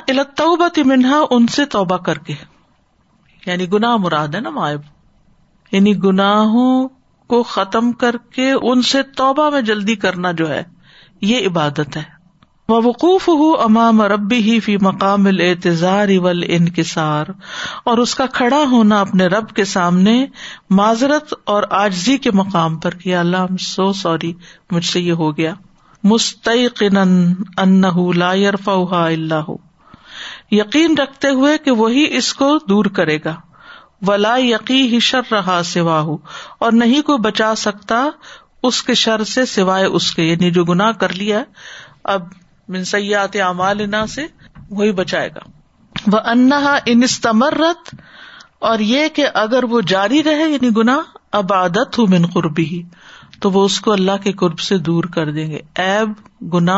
منہا ان سے توبہ کر کے یعنی گناہ مراد ہے نا معائب یعنی گناہوں کو ختم کر کے ان سے توبہ میں جلدی کرنا جو ہے یہ عبادت ہے وقوف ہو امام ربی ہی فی مقام اول انکسار اور اس کا کھڑا ہونا اپنے رب کے سامنے معذرت اور آجزی کے مقام پر اللہ ہم سو سوری مجھ سے یہ ہو گیا یقین رکھتے ہوئے کہ وہی اس کو دور کرے گا ولا یقی ہی شر رہا سواہ اور نہیں کو بچا سکتا اس کے شر سے سوائے اس کے یعنی جو گنا کر لیا اب من اعمال نہ سے وہی بچائے گا وہ انا انستمرت اور یہ کہ اگر وہ جاری رہے یعنی گنا اب عادت ہوں من قربی تو وہ اس کو اللہ کے قرب سے دور کر دیں گے ایب گنا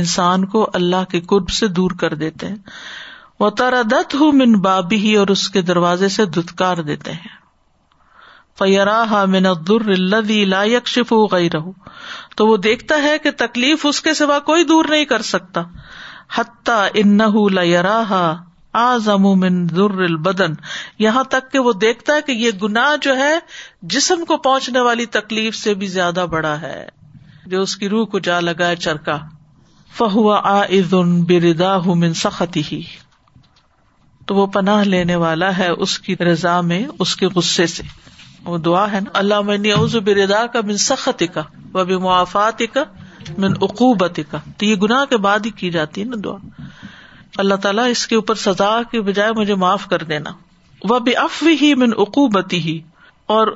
انسان کو اللہ کے قرب سے دور کر دیتے ہیں وہ تردت ہوں من بابی ہی اور اس کے دروازے سے دتکار دیتے ہیں فیرا من در لا یکش غيره تو وہ دیکھتا ہے کہ تکلیف اس کے سوا کوئی دور نہیں کر سکتا حتا ان لا آر البدن یہاں تک کہ وہ دیکھتا ہے کہ یہ گنا جو ہے جسم کو پہنچنے والی تکلیف سے بھی زیادہ بڑا ہے جو اس کی روح کو جا لگا ہے چرکا فہو آن بردا من سختی ہی تو وہ پناہ لینے والا ہے اس کی رضا میں اس کے غصے سے وہ دعا ہے نا اللہ بردا کا من سخت کا و بے موافات کا عقوبت کا تو یہ گناہ کے بعد ہی کی جاتی ہے نا دعا اللہ تعالیٰ اس کے اوپر سزا کے بجائے مجھے معاف کر دینا وہ بھی افو ہی من عقوبتی اور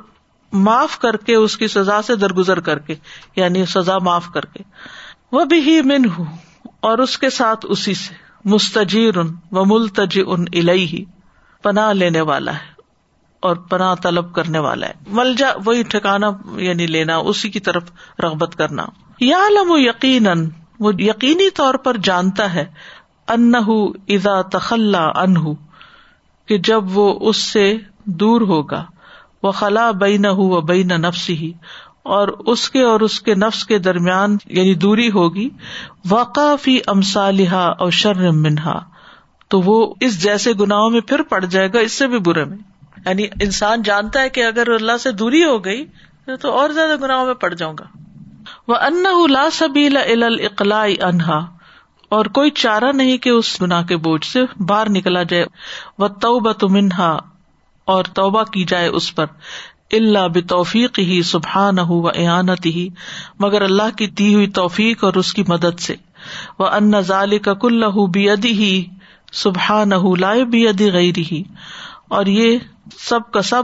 معاف کر کے اس کی سزا سے درگزر کر کے یعنی سزا معاف کر کے وہ بھی من ہوں اور اس کے ساتھ اسی سے مستجیر ان و ملتج ان ہی پناہ لینے والا ہے اور پناہ طلب کرنے والا ہے مل جا وہی ٹھکانا یعنی لینا اسی کی طرف رغبت کرنا یا لم و یقین وہ یقینی طور پر جانتا ہے اذا تخلا انہ جب وہ اس سے دور ہوگا وہ خلا بین بین نفس ہی اور اس کے اور اس کے نفس کے درمیان یعنی دوری ہوگی واقع فی امسا لہا اور شرمنہا تو وہ اس جیسے گناہوں میں پھر پڑ جائے گا اس سے بھی برے میں یعنی انسان جانتا ہے کہ اگر اللہ سے دوری ہو گئی تو اور زیادہ گنا میں پڑ جاؤں گا وہ انہا اور کوئی چارہ نہیں کہ اس گنا کے بوجھ سے باہر نکلا جائے وہ اور توبہ کی جائے اس پر اللہ ب توفیق ہی سبحا نہ مگر اللہ کی دی ہوئی توفیق اور اس کی مدد سے وہ ان ظال کا کل بی ادی ہی سبحا نہ اور یہ سب کا سب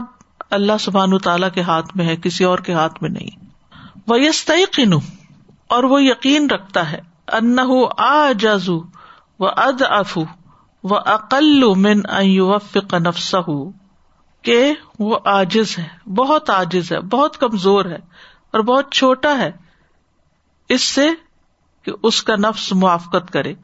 اللہ سبحان تعالیٰ کے ہاتھ میں ہے کسی اور کے ہاتھ میں نہیں وہ یس اور وہ یقین رکھتا ہے آ و و اد اقل انحو اجاز نفس آجز ہے بہت آجز ہے بہت کمزور ہے اور بہت چھوٹا ہے اس سے کہ اس کا نفس موافقت کرے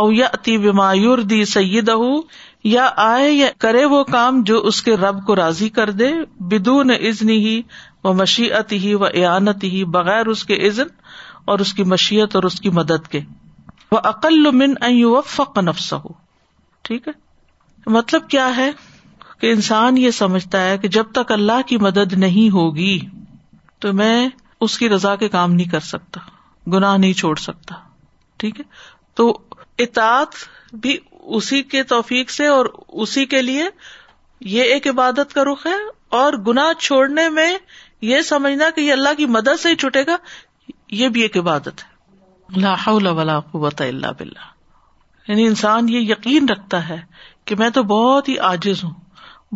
او یا اتی بیمایور دی سید ہوں یا آئے یا کرے وہ کام جو اس کے رب کو راضی کر دے بدون عزن ہی وہ مشیت ہی وہ اعانت ہی بغیر اس کے عزن اور اس کی مشیت اور اس کی مدد کے وہ اقل من فق نفس ہو ٹھیک ہے مطلب کیا ہے کہ انسان یہ سمجھتا ہے کہ جب تک اللہ کی مدد نہیں ہوگی تو میں اس کی رضا کے کام نہیں کر سکتا گناہ نہیں چھوڑ سکتا ٹھیک ہے تو اطاط بھی اسی کے توفیق سے اور اسی کے لیے یہ ایک عبادت کا رخ ہے اور گناہ چھوڑنے میں یہ سمجھنا کہ یہ اللہ کی مدد سے ہی چھٹے گا یہ بھی ایک عبادت ہے اللہ ولا قوت بتائی بلّہ یعنی انسان یہ یقین رکھتا ہے کہ میں تو بہت ہی آجز ہوں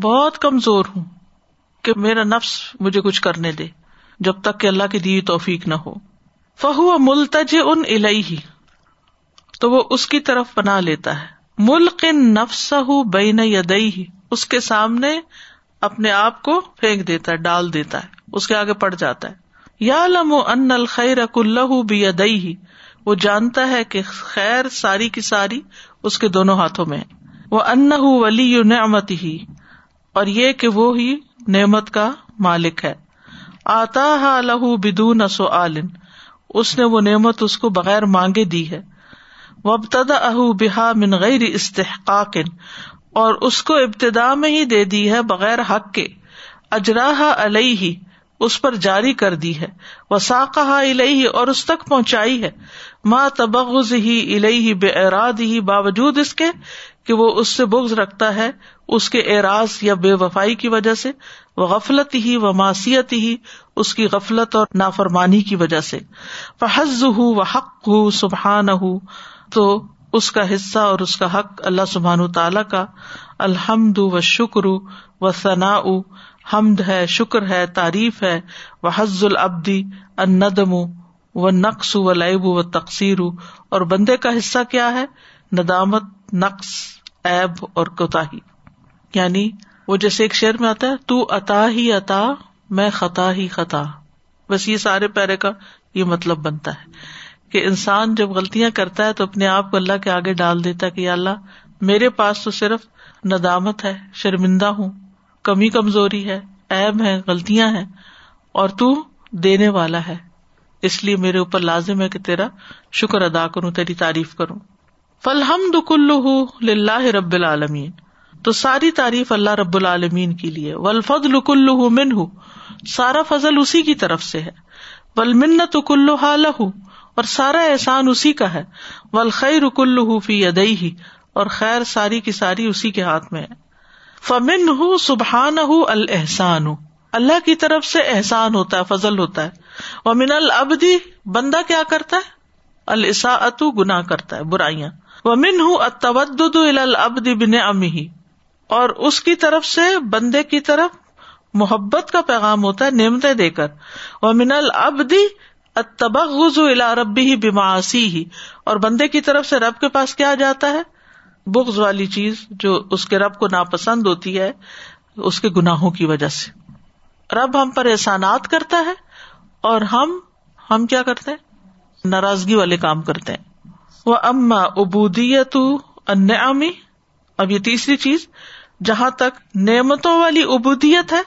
بہت کمزور ہوں کہ میرا نفس مجھے کچھ کرنے دے جب تک کہ اللہ کی دی توفیق نہ ہو فہو ملتج ان علئی تو وہ اس کی طرف بنا لیتا ہے ملک نفس بین اس کے سامنے اپنے آپ کو پھینک دیتا ہے ڈال دیتا ہے اس کے آگے پڑ جاتا ہے یا لم ان خیر اللہ ہی وہ جانتا ہے کہ خیر ساری کی ساری اس کے دونوں ہاتھوں میں وہ ان ولی نعمت ہی اور یہ کہ وہ ہی نعمت کا مالک ہے آتا سو عالن اس نے وہ نعمت اس کو بغیر مانگے دی ہے وبتدا اہ بحا من غیر استحقاق اور اس کو ابتدا میں ہی دے دی ہے بغیر حق کے اجرا علیہ اس پر جاری کر دی ہے واقعہ الہی اور اس تک پہنچائی ہے ماں تبغز ہی الہی بے اراد ہی باوجود اس کے کہ وہ اس سے بغز رکھتا ہے اس کے اعراض یا بے وفائی کی وجہ سے وہ غفلت ہی و ماسیت ہی، اس کی غفلت اور نافرمانی کی وجہ سے وہ حز ہُو وہ حق ہُو سبحان ہُو تو اس کا حصہ اور اس کا حق اللہ سبحان تعالی کا الحمد و شکر و ثنا حمد ہے شکر ہے تعریف ہے وہ حز العبدی اندم و نقص و لائب و تقسیر اور بندے کا حصہ کیا ہے ندامت نقص ایب اور کتا یعنی وہ جیسے ایک شعر میں آتا ہے تو اتا ہی اتا میں خطا ہی خطا بس یہ سارے پیرے کا یہ مطلب بنتا ہے کہ انسان جب غلطیاں کرتا ہے تو اپنے آپ کو اللہ کے آگے ڈال دیتا ہے کہ اللہ میرے پاس تو صرف ندامت ہے شرمندہ ہوں کمی کمزوری ہے ایب ہے غلطیاں ہیں اور تو دینے والا ہے اس لیے میرے اوپر لازم ہے کہ تیرا شکر ادا کروں تیری تعریف کروں فلحم دکل اللہ رب العالمین تو ساری تعریف اللہ رب العالمین کے لیے ولفد لک من ہُ سارا فضل اسی کی طرف سے ہے منت کلو لہ اور سارا احسان اسی کا ہے کلو فی ادئی ہی اور خیر ساری کی ساری اسی کے ہاتھ میں ہے فمن ہوں سبحان ہُ الحسان ہوں اللہ کی طرف سے احسان ہوتا ہے فضل ہوتا ہے ومن البدی بندہ کیا کرتا ہے السا اتو گنا کرتا ہے برائیاں وہ من ہوں اتبد البدی بن امی اور اس کی طرف سے بندے کی طرف محبت کا پیغام ہوتا ہے نعمتیں دے کر وہ من اب دی اتب الا ربی ہی بیماسی ہی اور بندے کی طرف سے رب کے پاس کیا جاتا ہے بغز والی چیز جو اس کے رب کو ناپسند ہوتی ہے اس کے گناہوں کی وجہ سے رب ہم پر احسانات کرتا ہے اور ہم ہم کیا کرتے ہیں ناراضگی والے کام کرتے ہیں وہ اما ابودیت اب یہ تیسری چیز جہاں تک نعمتوں والی ابودیت ہے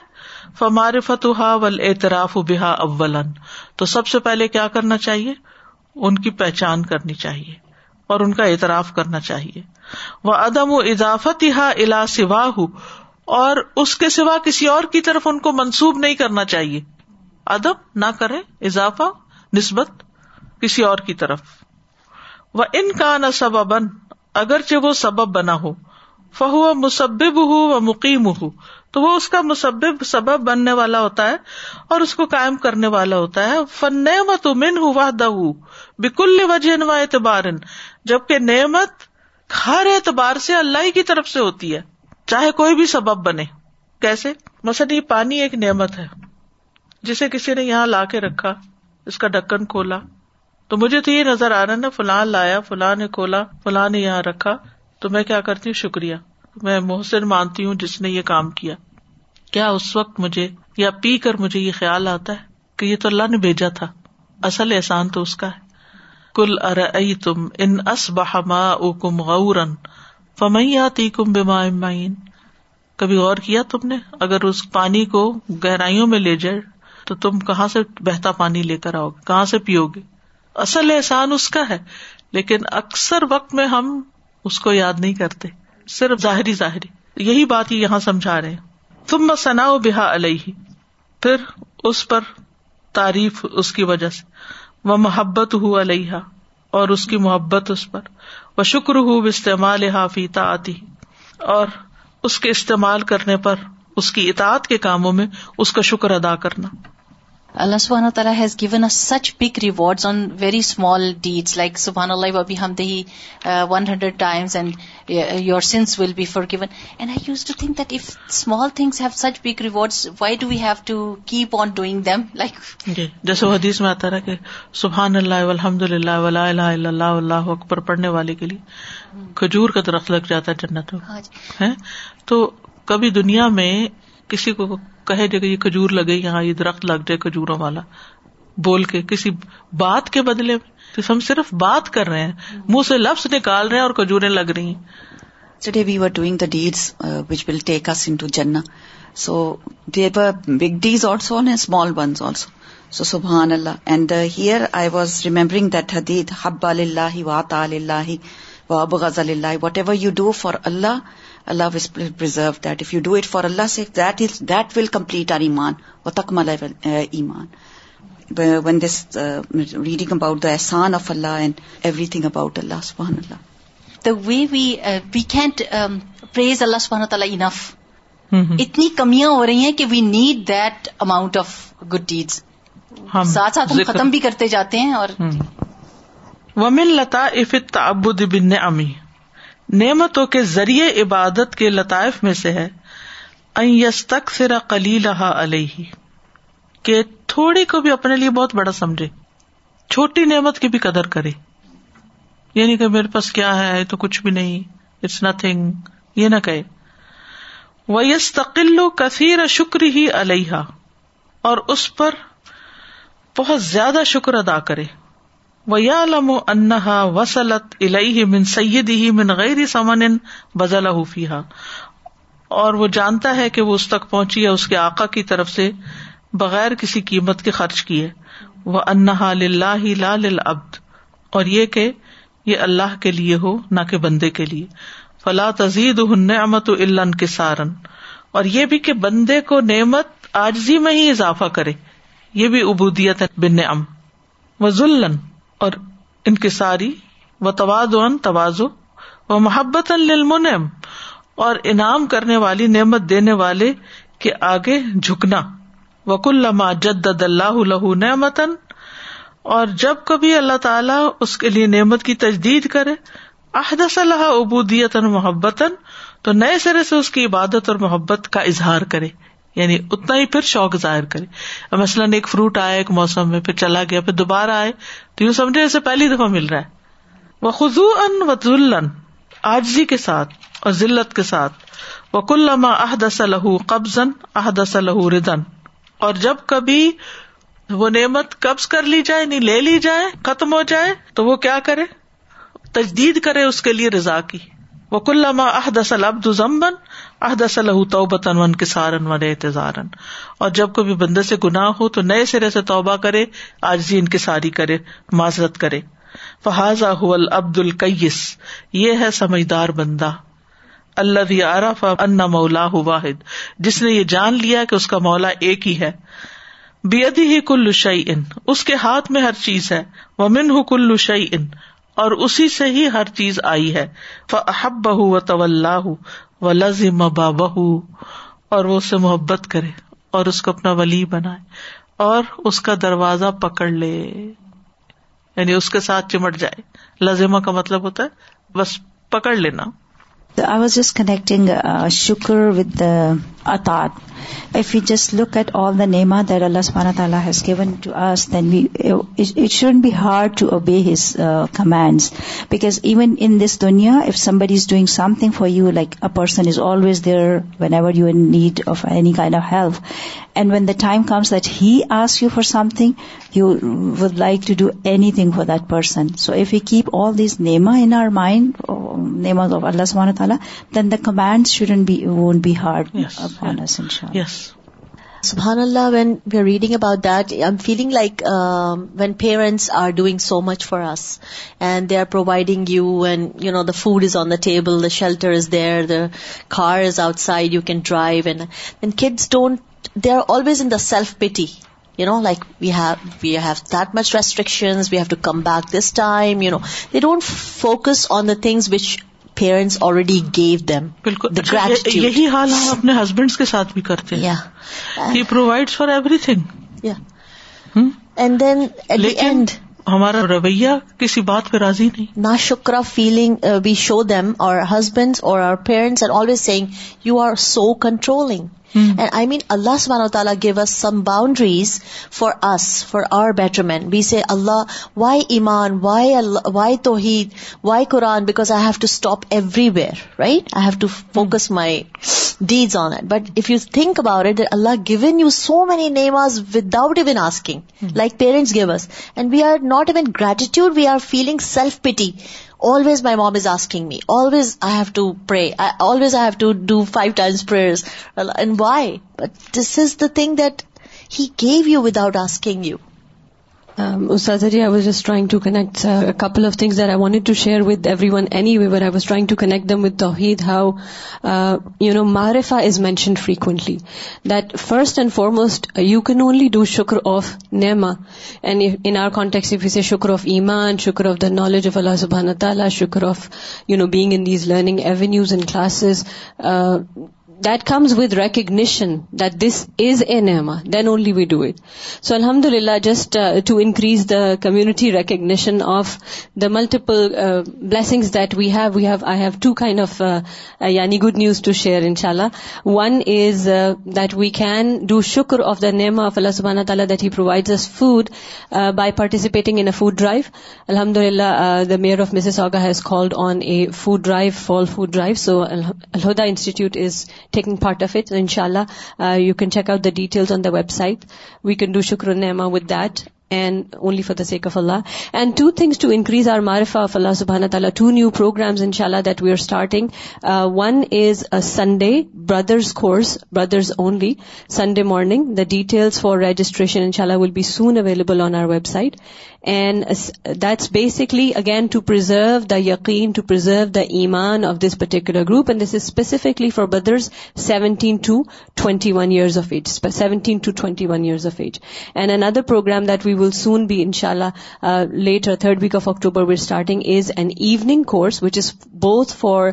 فارفت و اعتراف بحا اول تو سب سے پہلے کیا کرنا چاہیے ان کی پہچان کرنی چاہیے اور ان کا اعتراف کرنا چاہیے وہ ادم و اضافت ہا الا سوا ہو اور اس کے سوا کسی اور کی طرف ان کو منسوب نہیں کرنا چاہیے ادب نہ کرے اضافہ نسبت کسی اور کی طرف وہ ان کا نہ سبب اگرچہ وہ سبب بنا ہو فہو مسب ہو و مقیم ہو تو وہ اس کا مسبب سبب بننے والا ہوتا ہے اور اس کو کائم کرنے والا ہوتا ہے فن نعمت امن ہوا دہ بکل وجہ اعتبار جبکہ نعمت ہر اعتبار سے اللہ کی طرف سے ہوتی ہے چاہے کوئی بھی سبب بنے کیسے مسئلہ پانی ایک نعمت ہے جسے کسی نے یہاں لا کے رکھا اس کا ڈکن کھولا تو مجھے تو یہ نظر آ رہا نا فلاں لایا فلاں نے کھولا فلاں نے یہاں رکھا تو میں کیا کرتی ہوں شکریہ میں محسن مانتی ہوں جس نے یہ کام کیا کیا اس وقت مجھے یا پی کر مجھے یہ خیال آتا ہے کہ یہ تو اللہ نے بھیجا تھا اصل احسان تو اس کا ہے کل ار تم ان اس بہ ما کم غور فمیاتی کم مائن کبھی غور کیا تم نے اگر اس پانی کو گہرائیوں میں لے جائے تو تم کہاں سے بہتا پانی لے کر آؤ گے کہاں سے پیو گے اصل احسان اس کا ہے لیکن اکثر وقت میں ہم اس کو یاد نہیں کرتے صرف ظاہری ظاہری یہی بات یہاں سمجھا رہے ہیں تم ثنا بحا ال پر تعریف اس کی وجہ سے وہ محبت ہو الحا اور اس کی محبت اس پر وہ شکر ہو استعمال حافیتا آتی اور اس کے استعمال کرنے پر اس کی اطاعت کے کاموں میں اس کا شکر ادا کرنا اللہ سبحانہ تعالیٰ has given a such big rewards on very small deeds like سبحان اللہ ابھی ہم دہی one hundred times and your sins will be forgiven and I used to think that if small things have such big rewards why do we have to keep on doing them like جیسے حدیث میں آتا رہا کہ سبحان اللہ الحمد للہ ولا الہ الا اللہ اللہ اکبر پڑھنے والے کے لیے کھجور کا درخت لگ جاتا ہے جنت میں ہاں جی۔ تو کبھی دنیا میں کسی کو یہ کھجور لگے یہاں یہ درخت لگ جائے کھجوروں والا بول کے کسی بات کے بدلے ہم صرف بات کر رہے ہیں منہ سے لفظ نکال رہے ہیں اور لگ رہی ہیں today we are doing the deeds which will take us to جنا so the big deeds also and small ones also so سبحان اللہ and here I was remembering that حدید حب اللہ اللہ و غزل اللہ whatever you do for Allah Allah was that if you do it for اللہ سے ایمان اور احسان of Allah and everything about Allah سبحان اللہ دا وے we we can't praise Allah سبحان تعالیٰ انف اتنی کمیاں ہو رہی ہیں کہ we need that amount of good deeds ساتھ ساتھ ختم بھی کرتے جاتے ہیں اور ومن لتا بن امی نعمتوں کے ذریعے عبادت کے لطائف میں سے ہے یس تک لہا علیہ کہ تھوڑی کو بھی اپنے لیے بہت بڑا سمجھے چھوٹی نعمت کی بھی قدر کرے یعنی کہ میرے پاس کیا ہے تو کچھ بھی نہیں اٹس نتنگ یہ نہ کہے وہ یس و کثیر شکر ہی علیہ اور اس پر بہت زیادہ شکر ادا کرے و وسلت الہ من سید ہی من غیر سمن بزلہ حفیح اور وہ جانتا ہے کہ وہ اس تک پہنچی ہے اس کے آکا کی طرف سے بغیر کسی قیمت کے خرچ کیے وہ انہا لا لبد اور یہ کہ یہ اللہ کے لیے ہو نہ کہ بندے کے لیے فلا تزید امت اللہ کے سارن اور یہ بھی کہ بندے کو نعمت آجزی میں ہی اضافہ کرے یہ بھی ابودیت ہے بن ام وزلن ظلم اور انکساری و تواد محبت اور انعام کرنے والی نعمت دینے والے کے آگے جھکنا وک الما جد اللہ نعمتن اور جب کبھی اللہ تعالیٰ اس کے لیے نعمت کی تجدید کرے احدث صلاح ابو دیتن محبت تو نئے سرے سے اس کی عبادت اور محبت کا اظہار کرے یعنی اتنا ہی پھر شوق ظاہر کرے مثلاً ایک فروٹ آئے ایک موسم میں پھر چلا گیا پھر دوبارہ آئے تو یوں سمجھے اسے پہلی دفعہ مل رہا ہے وہ خزو ان و الن آجزی کے ساتھ اور ذلت کے ساتھ وہ کل احدس لہو قبض عہد لہو ردن اور جب کبھی وہ نعمت قبض کر لی جائے نہیں یعنی لے لی جائے ختم ہو جائے تو وہ کیا کرے تجدید کرے اس کے لیے رضا کی وہ کل عہد اصل عبد ضمبن عہد صلاح توبتاً ون کسارن اور جب کوئی بندے سے گناہ ہو تو نئے سرے سے توبہ کرے آجزی انکساری کرے معذرت کرے فہذا هو العبد القیس یہ ہے سمجھدار بندہ اللہ عرف ان مولا واحد جس نے یہ جان لیا کہ اس کا مولا ایک ہی ہے بیدی ہی کل شعی اس کے ہاتھ میں ہر چیز ہے ومن ہُ کل شعی اور اسی سے ہی ہر چیز آئی ہے فحب بہ و طول و لازم بابا ہوں اور وہ اسے محبت کرے اور اس کو اپنا ولی بنائے اور اس کا دروازہ پکڑ لے یعنی اس کے ساتھ چمٹ جائے لازمہ کا مطلب ہوتا ہے بس پکڑ لینا آئی واز جسٹ کنیکٹنگ شکر with اطاط if you just look at all the Nima that اللہ سبحانہ تعالیٰ has given to us then we it should be hard to obey his command because even in this دنیا if somebody is doing something for you like a person is always there whenever you in need of any kind of help and when the time comes that he ask you for something you would like to do anything for that person so if you keep all these Nima in our mind نیماز of اللہ سبحانہ تعالیٰ then the command shouldn't be won't be hard on us, inshallah. Yes. SubhanAllah, when we're reading about that, I'm feeling like um, when parents are doing so much for us and they are providing you, and you know the food is on the table, the shelter is there, the car is outside, you can drive, and kids don't, they're always in the self-pity. You know, like we have that much restrictions, we have to come back this time, you know. They don't focus on the things which parents already gave them بالکل اچھا، یہی حال ہم اپنے husband کے ساتھ بھی کرتے ہیں provide for everything and then and ہمارا رویہ کسی بات پہ راضی نہیں نا شکرا فیلنگ وی شو دیم اور ہسبینڈ اور parents are always saying you are so controlling and I mean اللہ تعالیٰ gave us some boundaries for us for our betterment be سے اللہ وائی ایمان وائی وائی توحید why Quran because I have to stop everywhere right I have to focus my days on it but if you think about it Allah given you so many name without without asking like parents give us and we are not even gratitude we are feeling self pity Always my mom is asking me. Always I have to pray. Always I have to do 5 times prayers. And why? But this is the thing that He gave you without asking you. I was trying to connect couple of things I want to share with everyone anyway I was trying to connect them with توحید how you know مارفا is mentioned frequently that first and foremost you can only do شکر of Nima and in our contexts if you say شکر of ایمان شکر of the knowledge of اللہ سبحان تعالیٰ شکر of you know being these learning avenues and classes that comes with recognition that this is a نعما then only we do it so الحمد للہ just to increase the committee recognition of the multiple blessings that we have we have I have two kind of یعنی good news to share ان شاء اللہ one is that we can do شکر of the دہم of اللہ سبحانہ تعالیٰ that he provides food by participating in a food drive الحمد للہ the mayor of Mississauga has called on a food drive fall food drive so Al Huda institute is taking part of it ان شاء اللہ you can check out the details on the website we can do شکر نیم with that and only for the sake of Allah and two things to increase our مارفا of اللہ سبحانہ تعالیٰ to new programmes ان شاء اللہ that we are starting one is Sunday brothers course brothers only Sunday morning the details for registration ان شاء اللہ will be soon available on our website and that's basically again to preserve the یقین to preserve the ایمان of this particular group and this is specifically for brothers seventeen to twenty one years of age seventeen to twenty one years of age and another program that we will soon be ان شاء اللہ later third week of October we're starting is an evening course which is both for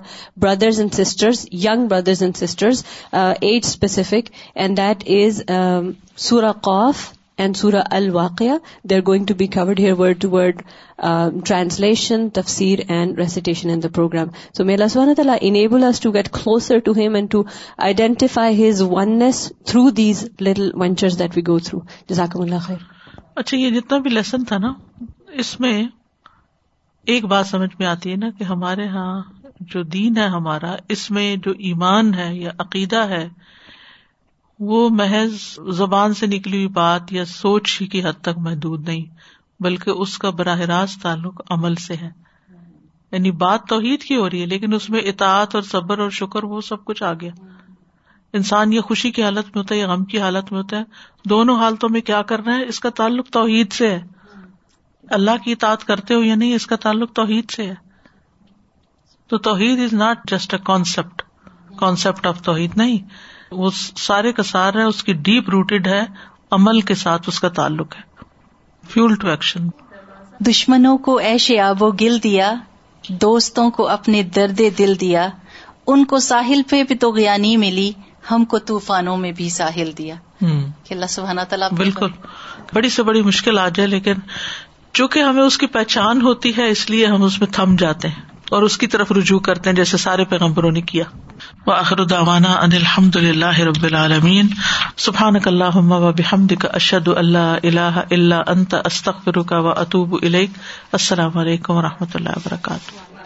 brothers and sisters young brothers and sisters age specific and that is سورا and سورا all they are going to be covered here word to word translation تفسیر and recitation in the program so میلا تعالیٰ enable us to get closer to him and to identify his one through these little ventures that we go through جزاکم اللہ خیر اچھا یہ جتنا بھی لیسن تھا نا اس میں ایک بات سمجھ میں آتی ہے نا کہ ہمارے یہاں جو دین ہے ہمارا اس میں جو ایمان ہے یا عقیدہ ہے وہ محض زبان سے نکلی ہوئی بات یا سوچ ہی کی حد تک محدود نہیں بلکہ اس کا براہ راست تعلق عمل سے ہے یعنی بات توحید کی ہو رہی ہے لیکن اس میں اطاعت اور صبر اور شکر وہ سب کچھ آ گیا انسان یہ خوشی کی حالت میں ہوتا ہے یا غم کی حالت میں ہوتا ہے دونوں حالتوں میں کیا کر رہے ہیں اس کا تعلق توحید سے ہے اللہ کی اطاعت کرتے ہو یا نہیں اس کا تعلق توحید سے ہے تو توحید is not just a concept concept of توحید نہیں وہ سارے سارا ہے اس کی ڈیپ روٹیڈ ہے عمل کے ساتھ اس کا تعلق ہے فیول ٹو ایکشن دشمنوں کو ایشیا وہ گل دیا دوستوں کو اپنے درد دل دیا ان کو ساحل پہ بھی تو گیانی ملی ہم کو طوفانوں میں بھی ساحل دیا کہ اللہ سبحانہ تعالیٰ بالکل بڑی سے بڑی مشکل آ جائے لیکن چونکہ ہمیں اس کی پہچان ہوتی ہے اس لیے ہم اس میں تھم جاتے ہیں اور اس کی طرف رجوع کرتے ہیں جیسے سارے پیغمبروں نے کیا ان الحمد للہ رب المین سبان اللہ اللہ اللہ انت استخر و اطوب السلام علیکم و رحمۃ اللہ وبرکاتہ